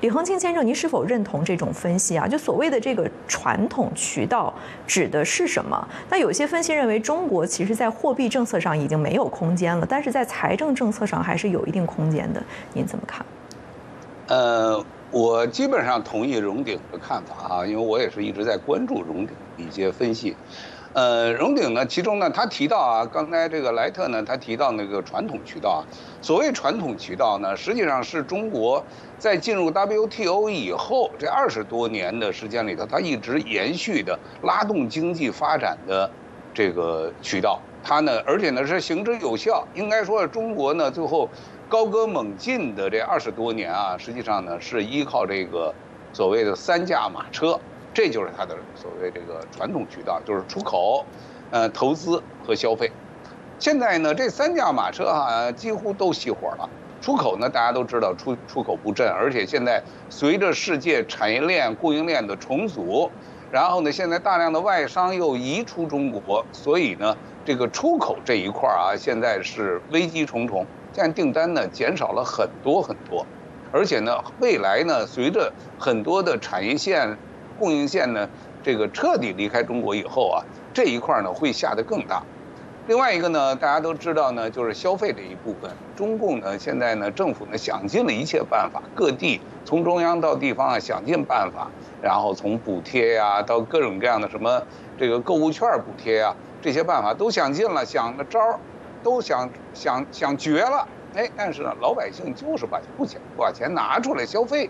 李恒清先生，您是否认同这种分析啊？就所谓的这个传统渠道指的是什么？那有些分析认为。中国其实，在货币政策上已经没有空间了，但是在财政政策上还是有一定空间的。您怎么看？呃，我基本上同意荣鼎的看法啊，因为我也是一直在关注荣鼎一些分析。呃，荣鼎呢，其中呢，他提到啊，刚才这个莱特呢，他提到那个传统渠道啊，所谓传统渠道呢，实际上是中国在进入 WTO 以后这二十多年的时间里头，它一直延续的拉动经济发展的。这个渠道，它呢，而且呢是行之有效。应该说，中国呢最后高歌猛进的这二十多年啊，实际上呢是依靠这个所谓的三驾马车，这就是它的所谓这个传统渠道，就是出口、呃投资和消费。现在呢，这三驾马车啊几乎都熄火了。出口呢，大家都知道出出口不振，而且现在随着世界产业链、供应链的重组。然后呢，现在大量的外商又移出中国，所以呢，这个出口这一块啊，现在是危机重重，现在订单呢减少了很多很多，而且呢，未来呢，随着很多的产业线、供应线呢，这个彻底离开中国以后啊，这一块呢会下得更大。另外一个呢，大家都知道呢，就是消费这一部分，中共呢现在呢，政府呢想尽了一切办法，各地从中央到地方啊，想尽办法，然后从补贴呀到各种各样的什么这个购物券补贴呀。这些办法都想尽了，想的招儿，都想想想绝了，哎，但是呢，老百姓就是把不钱不把钱拿出来消费，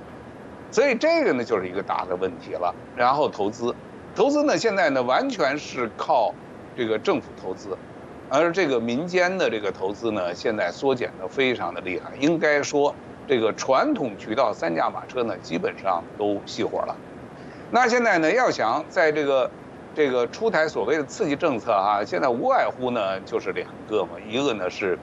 所以这个呢就是一个大的问题了。然后投资，投资呢现在呢完全是靠这个政府投资，而这个民间的这个投资呢现在缩减的非常的厉害，应该说这个传统渠道三驾马车呢基本上都熄火了。那现在呢要想在这个。这个出台所谓的刺激政策啊，现在无外乎呢就是两个嘛，一个呢是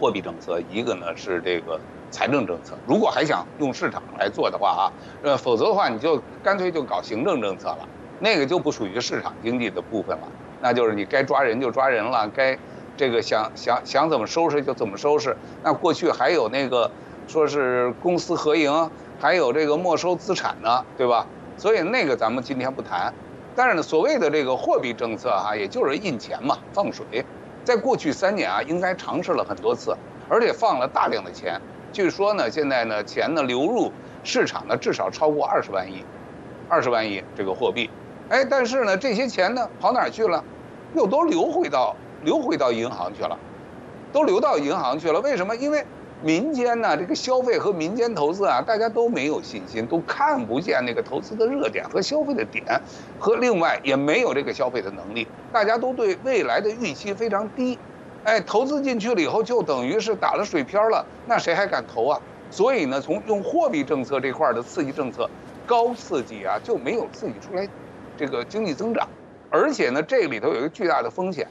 货币政策，一个呢是这个财政政策。如果还想用市场来做的话啊，呃，否则的话你就干脆就搞行政政策了，那个就不属于市场经济的部分了，那就是你该抓人就抓人了，该这个想想想怎么收拾就怎么收拾。那过去还有那个说是公私合营，还有这个没收资产呢，对吧？所以那个咱们今天不谈。但是呢，所谓的这个货币政策哈，也就是印钱嘛，放水，在过去三年啊，应该尝试了很多次，而且放了大量的钱。据说呢，现在呢，钱呢流入市场呢，至少超过二十万亿，二十万亿这个货币。哎，但是呢，这些钱呢跑哪儿去了？又都流回到流回到银行去了，都流到银行去了。为什么？因为。民间呢，这个消费和民间投资啊，大家都没有信心，都看不见那个投资的热点和消费的点，和另外也没有这个消费的能力，大家都对未来的预期非常低，哎，投资进去了以后就等于是打了水漂了，那谁还敢投啊？所以呢，从用货币政策这块的刺激政策，高刺激啊，就没有刺激出来这个经济增长，而且呢，这里头有一个巨大的风险，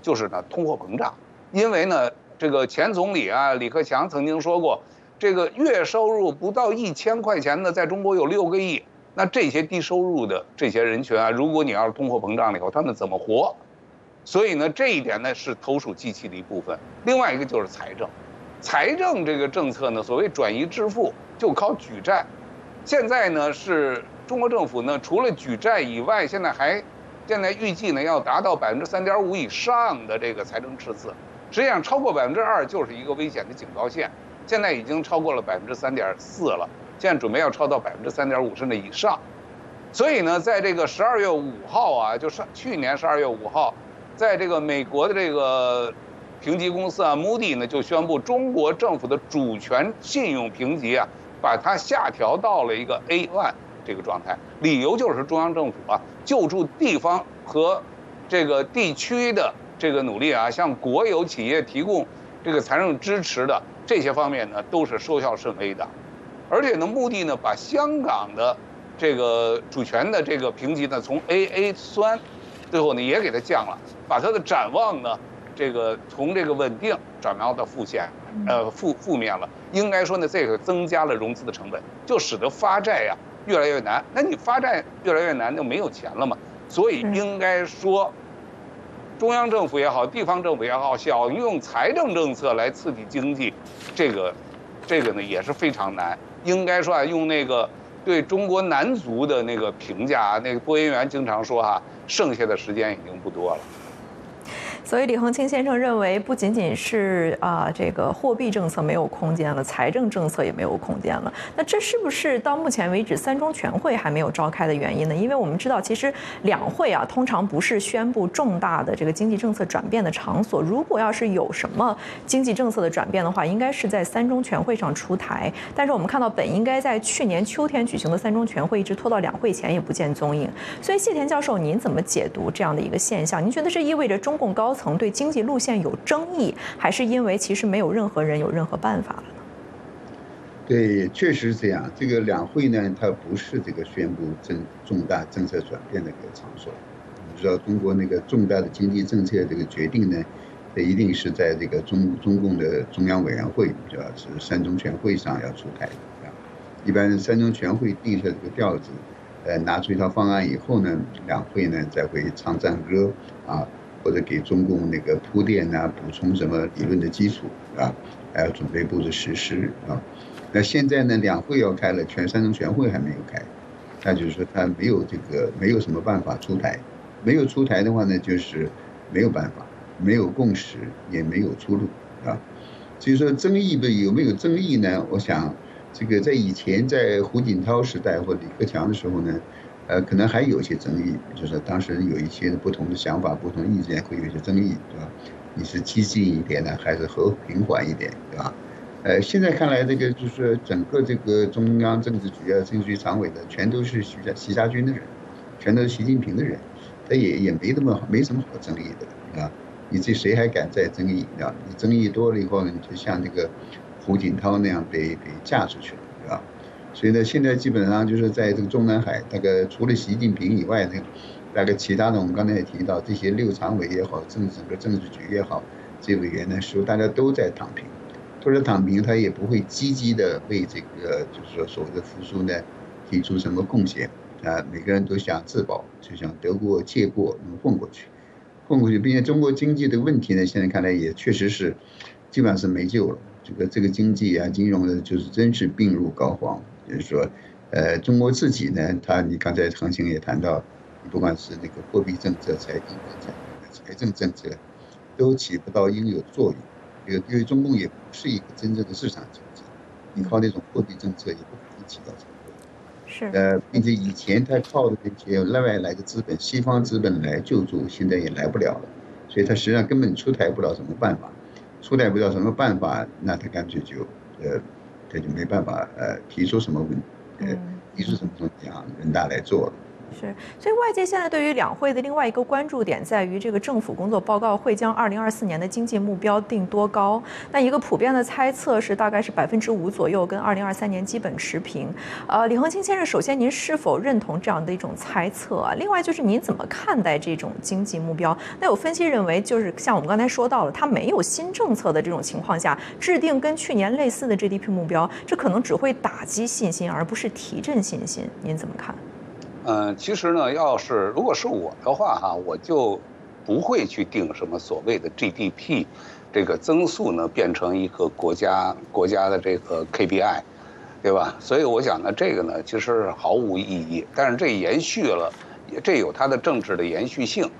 就是呢通货膨胀，因为呢。这个前总理啊，李克强曾经说过，这个月收入不到一千块钱的，在中国有六个亿。那这些低收入的这些人群啊，如果你要是通货膨胀了以后，他们怎么活？所以呢，这一点呢是投鼠忌器的一部分。另外一个就是财政，财政这个政策呢，所谓转移支付就靠举债。现在呢，是中国政府呢，除了举债以外，现在还现在预计呢要达到百分之三点五以上的这个财政赤字。实际上，超过百分之二就是一个危险的警告线。现在已经超过了百分之三点四了，现在准备要超到百分之三点五甚至以上。所以呢，在这个十二月五号啊，就是去年十二月五号，在这个美国的这个评级公司啊，Moody 呢就宣布中国政府的主权信用评级啊，把它下调到了一个 A one 这个状态。理由就是中央政府啊救助地方和这个地区的。这个努力啊，向国有企业提供这个财政支持的这些方面呢，都是收效甚微的，而且呢，目的呢，把香港的这个主权的这个评级呢，从 AA 酸，最后呢也给它降了，把它的展望呢，这个从这个稳定转到到负线，呃负负面了。应该说呢，这个增加了融资的成本，就使得发债呀越来越难。那你发债越来越难，就没有钱了嘛。所以应该说。中央政府也好，地方政府也好，想用财政政策来刺激经济，这个，这个呢也是非常难。应该说啊，用那个对中国男足的那个评价，那个播音员经常说哈，剩下的时间已经不多了。所以李恒清先生认为，不仅仅是啊这个货币政策没有空间了，财政政策也没有空间了。那这是不是到目前为止三中全会还没有召开的原因呢？因为我们知道，其实两会啊通常不是宣布重大的这个经济政策转变的场所。如果要是有什么经济政策的转变的话，应该是在三中全会上出台。但是我们看到，本应该在去年秋天举行的三中全会，一直拖到两会前也不见踪影。所以谢田教授，您怎么解读这样的一个现象？您觉得这意味着中共高？曾对经济路线有争议，还是因为其实没有任何人有任何办法了呢？对，确实是这样。这个两会呢，它不是这个宣布政重大政策转变的一个场所。你知道，中国那个重大的经济政策这个决定呢，它一定是在这个中中共的中央委员会，主要是三中全会上要出台的。一般三中全会定下这个调子，呃，拿出一套方案以后呢，两会呢再会唱赞歌啊。或者给中共那个铺垫啊，补充什么理论的基础啊，还要准备布置实施啊。那现在呢，两会要开了，全三中全会还没有开，那就是说他没有这个没有什么办法出台，没有出台的话呢，就是没有办法，没有共识，也没有出路啊。所以说争议的有没有争议呢？我想这个在以前在胡锦涛时代或李克强的时候呢。呃，可能还有一些争议，就是当时有一些不同的想法、不同意见，会有一些争议，对吧？你是激进一点呢，还是和平缓一点，对吧？呃，现在看来，这个就是整个这个中央政治局啊、政治局常委的，全都是徐家、习家军的人，全都是习近平的人，他也也没那么没什么好争议的，啊，你这谁还敢再争议啊？你争议多了以后呢，你就像这个胡锦涛那样被被架出去了，所以呢，现在基本上就是在这个中南海，大概除了习近平以外呢，大概其他的我们刚才也提到，这些六常委也好，政整个政治局也好，这委员呢，说大家都在躺平，都在躺平，他也不会积极的为这个就是说所谓的复苏呢提出什么贡献啊，每个人都想自保，就想得过且过，能混过去，混过去，并且中国经济的问题呢，现在看来也确实是基本上是没救了，这个这个经济啊，金融的，就是真是病入膏肓。就是说，呃，中国自己呢，他你刚才恒星也谈到，不管是那个货币政策、财政政策、财政政策，都起不到应有的作用。因为因为中共也不是一个真正的市场经济，你靠那种货币政策也不可能起到作用。是。呃，并且以前他靠的那些外来的资本、西方资本来救助，现在也来不了了。所以他实际上根本出台不了什么办法，出台不了什么办法，那他干脆就呃。他就没办法呃提出什么问题，呃提出什么东西啊，人大来做了。是，所以外界现在对于两会的另外一个关注点在于，这个政府工作报告会将二零二四年的经济目标定多高？那一个普遍的猜测是，大概是百分之五左右，跟二零二三年基本持平。呃，李恒清先生，首先您是否认同这样的一种猜测啊？另外就是您怎么看待这种经济目标？那有分析认为，就是像我们刚才说到了，它没有新政策的这种情况下，制定跟去年类似的 GDP 目标，这可能只会打击信心，而不是提振信心。您怎么看？嗯，其实呢，要是如果是我的话哈，我就不会去定什么所谓的 GDP 这个增速呢，变成一个国家国家的这个 KPI，对吧？所以我想呢，这个呢其实毫无意义。但是这延续了，这有它的政治的延续性。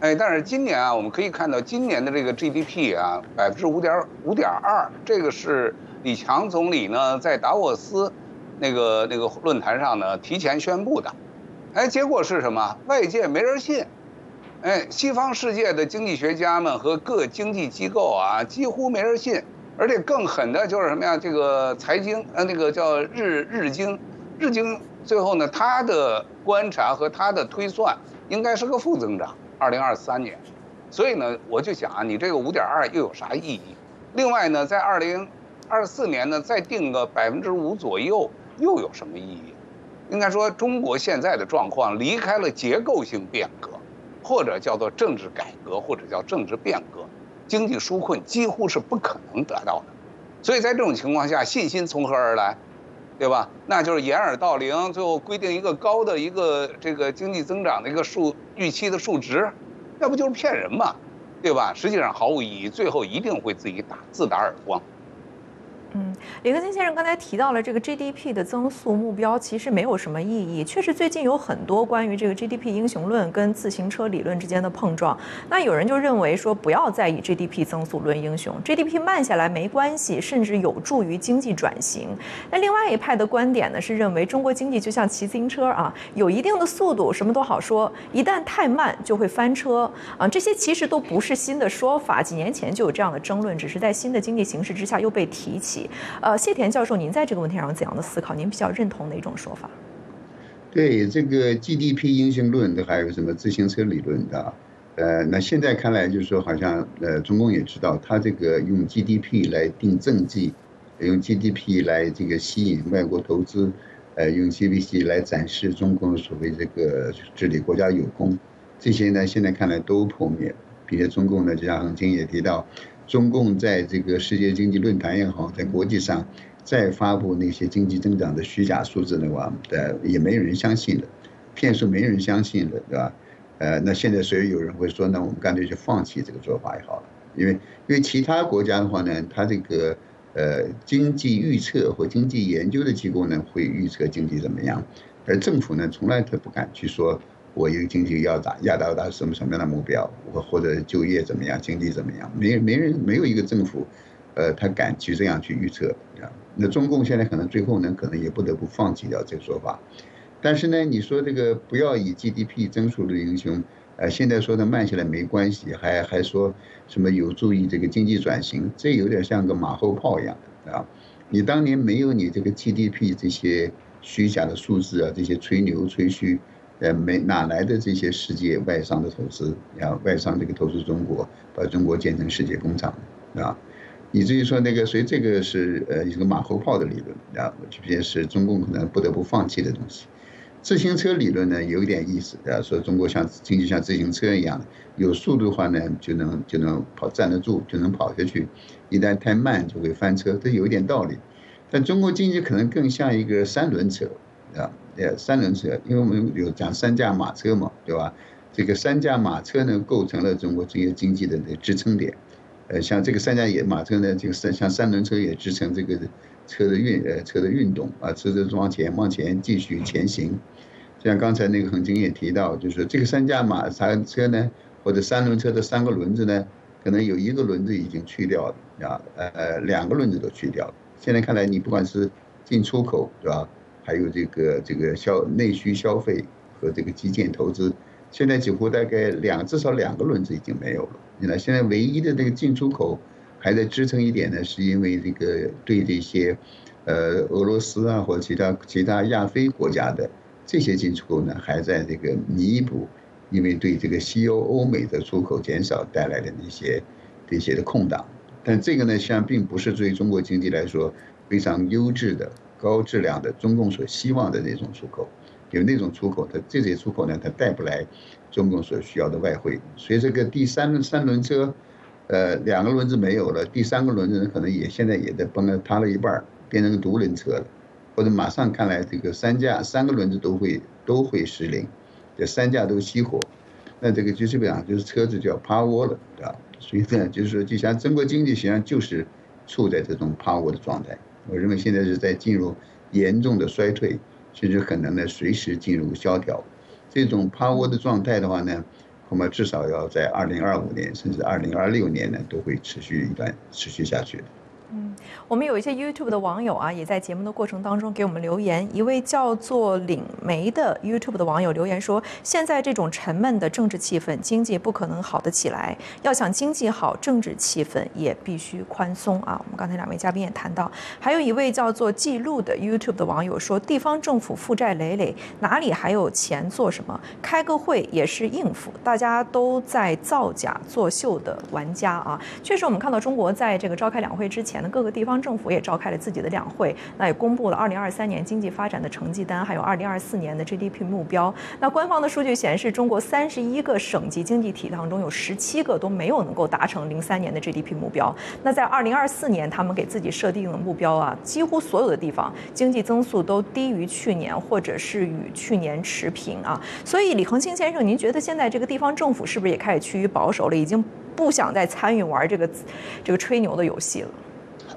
哎，但是今年啊，我们可以看到今年的这个 GDP 啊，百分之五点五点二，这个是李强总理呢在达沃斯那个那个论坛上呢提前宣布的。哎，结果是什么？外界没人信，哎，西方世界的经济学家们和各经济机构啊，几乎没人信。而且更狠的就是什么呀？这个财经，呃，那个叫日日经，日经最后呢，他的观察和他的推算应该是个负增长，二零二三年。所以呢，我就想啊，你这个五点二又有啥意义？另外呢，在二零二四年呢，再定个百分之五左右，又有什么意义？应该说，中国现在的状况离开了结构性变革，或者叫做政治改革，或者叫政治变革，经济纾困几乎是不可能得到的。所以在这种情况下，信心从何而来？对吧？那就是掩耳盗铃，最后规定一个高的一个这个经济增长的一个数预期的数值，那不就是骗人嘛？对吧？实际上毫无意义，最后一定会自己打自打耳光。嗯，李克勤先生刚才提到了这个 GDP 的增速目标，其实没有什么意义。确实，最近有很多关于这个 GDP 英雄论跟自行车理论之间的碰撞。那有人就认为说，不要再以 GDP 增速论英雄，GDP 慢下来没关系，甚至有助于经济转型。那另外一派的观点呢，是认为中国经济就像骑自行车啊，有一定的速度，什么都好说；一旦太慢，就会翻车啊。这些其实都不是新的说法，几年前就有这样的争论，只是在新的经济形势之下又被提起。呃，谢田教授，您在这个问题上怎样的思考？您比较认同哪种说法？对这个 GDP 英雄论的，还有什么自行车理论的？呃，那现在看来就是说，好像呃，中共也知道，他这个用 GDP 来定政绩，用 GDP 来这个吸引外国投资，呃，用 GDP 来展示中共所谓这个治理国家有功，这些呢，现在看来都破灭，并且中共呢，就像恒清也提到。中共在这个世界经济论坛也好，在国际上再发布那些经济增长的虚假数字的话，呃，也没有人相信的，骗术没人相信的，对吧？呃，那现在所以有人会说，那我们干脆就放弃这个做法也好了，因为因为其他国家的话呢，它这个呃经济预测或经济研究的机构呢会预测经济怎么样，而政府呢从来都不敢去说，我一个经济要达要达到什么什么样的目标，或或者就业怎么样，经济怎么样，没没人没有一个政府，呃，他敢去这样去预测啊。那中共现在可能最后呢，可能也不得不放弃掉这个说法。但是呢，你说这个不要以 GDP 增速论英雄，呃，现在说的慢下来没关系，还还说什么有助于这个经济转型，这有点像个马后炮一样的啊！你当年没有你这个 GDP 这些虚假的数字啊，这些吹牛吹嘘，呃，没哪来的这些世界外商的投资啊？外商这个投资中国，把中国建成世界工厂啊？以至于说那个，所以这个是呃一个马后炮的理论啊，这些是中共可能不得不放弃的东西。自行车理论呢有一点意思，啊，说中国像经济像自行车一样，有速度的话呢就能就能跑站得住，就能跑下去；一旦太慢就会翻车，这有一点道理。但中国经济可能更像一个三轮车，啊，呃，三轮车，因为我们有讲三驾马车嘛，对吧？这个三驾马车呢构成了中国这些经济的那支撑点，呃，像这个三驾也马车呢，这个三像三轮车也支撑这个车的运呃车的运动啊，车子往前往前继续前行。就像刚才那个恒金也提到，就是这个三驾马车呢，或者三轮车的三个轮子呢，可能有一个轮子已经去掉了啊，呃，两个轮子都去掉了。现在看来，你不管是进出口，对吧？还有这个这个消内需消费和这个基建投资，现在几乎大概两至少两个轮子已经没有了。你看，现在唯一的这个进出口还在支撑一点呢，是因为这个对这些，呃，俄罗斯啊或者其他其他亚非国家的。这些进出口呢，还在这个弥补，因为对这个西欧、欧美的出口减少带来的那些这些的空档。但这个呢，实际上并不是对中国经济来说非常优质的、高质量的中共所希望的那种出口。有那种出口，它这些出口呢，它带不来中共所需要的外汇。所以这个第三三轮车，呃，两个轮子没有了，第三个轮子可能也现在也在崩了，塌了一半，变成独轮车了。或者马上看来，这个三架三个轮子都会都会失灵，这三架都熄火，那这个就基本上就是车子就要趴窝了，对吧？所以呢，就是说，就像中国经济实际上就是处在这种趴窝的状态。我认为现在是在进入严重的衰退，甚至可能呢随时进入萧条。这种趴窝的状态的话呢，恐怕至少要在二零二五年甚至二零二六年呢都会持续一段持续下去。嗯，我们有一些 YouTube 的网友啊，也在节目的过程当中给我们留言。一位叫做领梅的 YouTube 的网友留言说：“现在这种沉闷的政治气氛，经济不可能好得起来。要想经济好，政治气氛也必须宽松啊。”我们刚才两位嘉宾也谈到，还有一位叫做记录的 YouTube 的网友说：“地方政府负债累累，哪里还有钱做什么？开个会也是应付，大家都在造假作秀的玩家啊。”确实，我们看到中国在这个召开两会之前。前的各个地方政府也召开了自己的两会，那也公布了二零二三年经济发展的成绩单，还有二零二四年的 GDP 目标。那官方的数据显示，中国三十一个省级经济体当中，有十七个都没有能够达成零三年的 GDP 目标。那在二零二四年，他们给自己设定的目标啊，几乎所有的地方经济增速都低于去年，或者是与去年持平啊。所以，李恒清先生，您觉得现在这个地方政府是不是也开始趋于保守了？已经不想再参与玩这个这个吹牛的游戏了？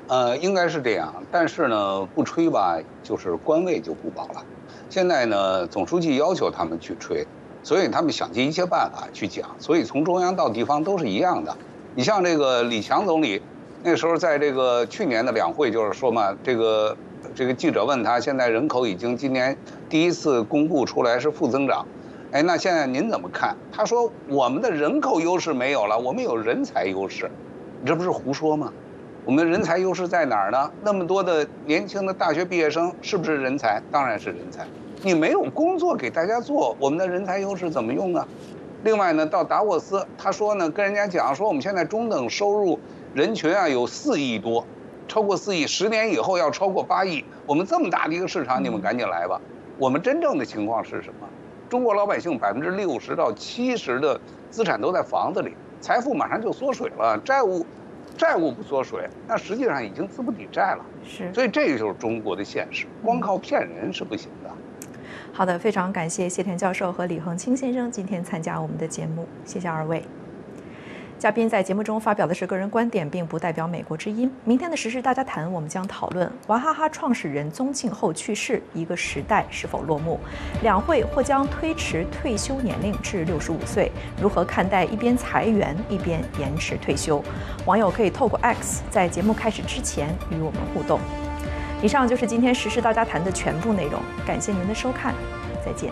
呃，应该是这样，但是呢，不吹吧，就是官位就不保了。现在呢，总书记要求他们去吹，所以他们想尽一切办法去讲。所以从中央到地方都是一样的。你像这个李强总理，那时候在这个去年的两会，就是说嘛，这个这个记者问他，现在人口已经今年第一次公布出来是负增长，哎，那现在您怎么看？他说我们的人口优势没有了，我们有人才优势，你这不是胡说吗？我们的人才优势在哪儿呢？那么多的年轻的大学毕业生是不是人才？当然是人才。你没有工作给大家做，我们的人才优势怎么用啊？另外呢，到达沃斯，他说呢，跟人家讲说，我们现在中等收入人群啊有四亿多，超过四亿，十年以后要超过八亿。我们这么大的一个市场，你们赶紧来吧。我们真正的情况是什么？中国老百姓百分之六十到七十的资产都在房子里，财富马上就缩水了，债务。债务不缩水，那实际上已经资不抵债了。是，所以这个就是中国的现实，光靠骗人是不行的。好的，非常感谢谢田教授和李恒清先生今天参加我们的节目，谢谢二位。嘉宾在节目中发表的是个人观点，并不代表美国之音。明天的时事大家谈，我们将讨论娃哈哈创始人宗庆后去世，一个时代是否落幕？两会或将推迟退休年龄至六十五岁，如何看待一边裁员一边延迟退休？网友可以透过 X 在节目开始之前与我们互动。以上就是今天时事大家谈的全部内容，感谢您的收看，再见。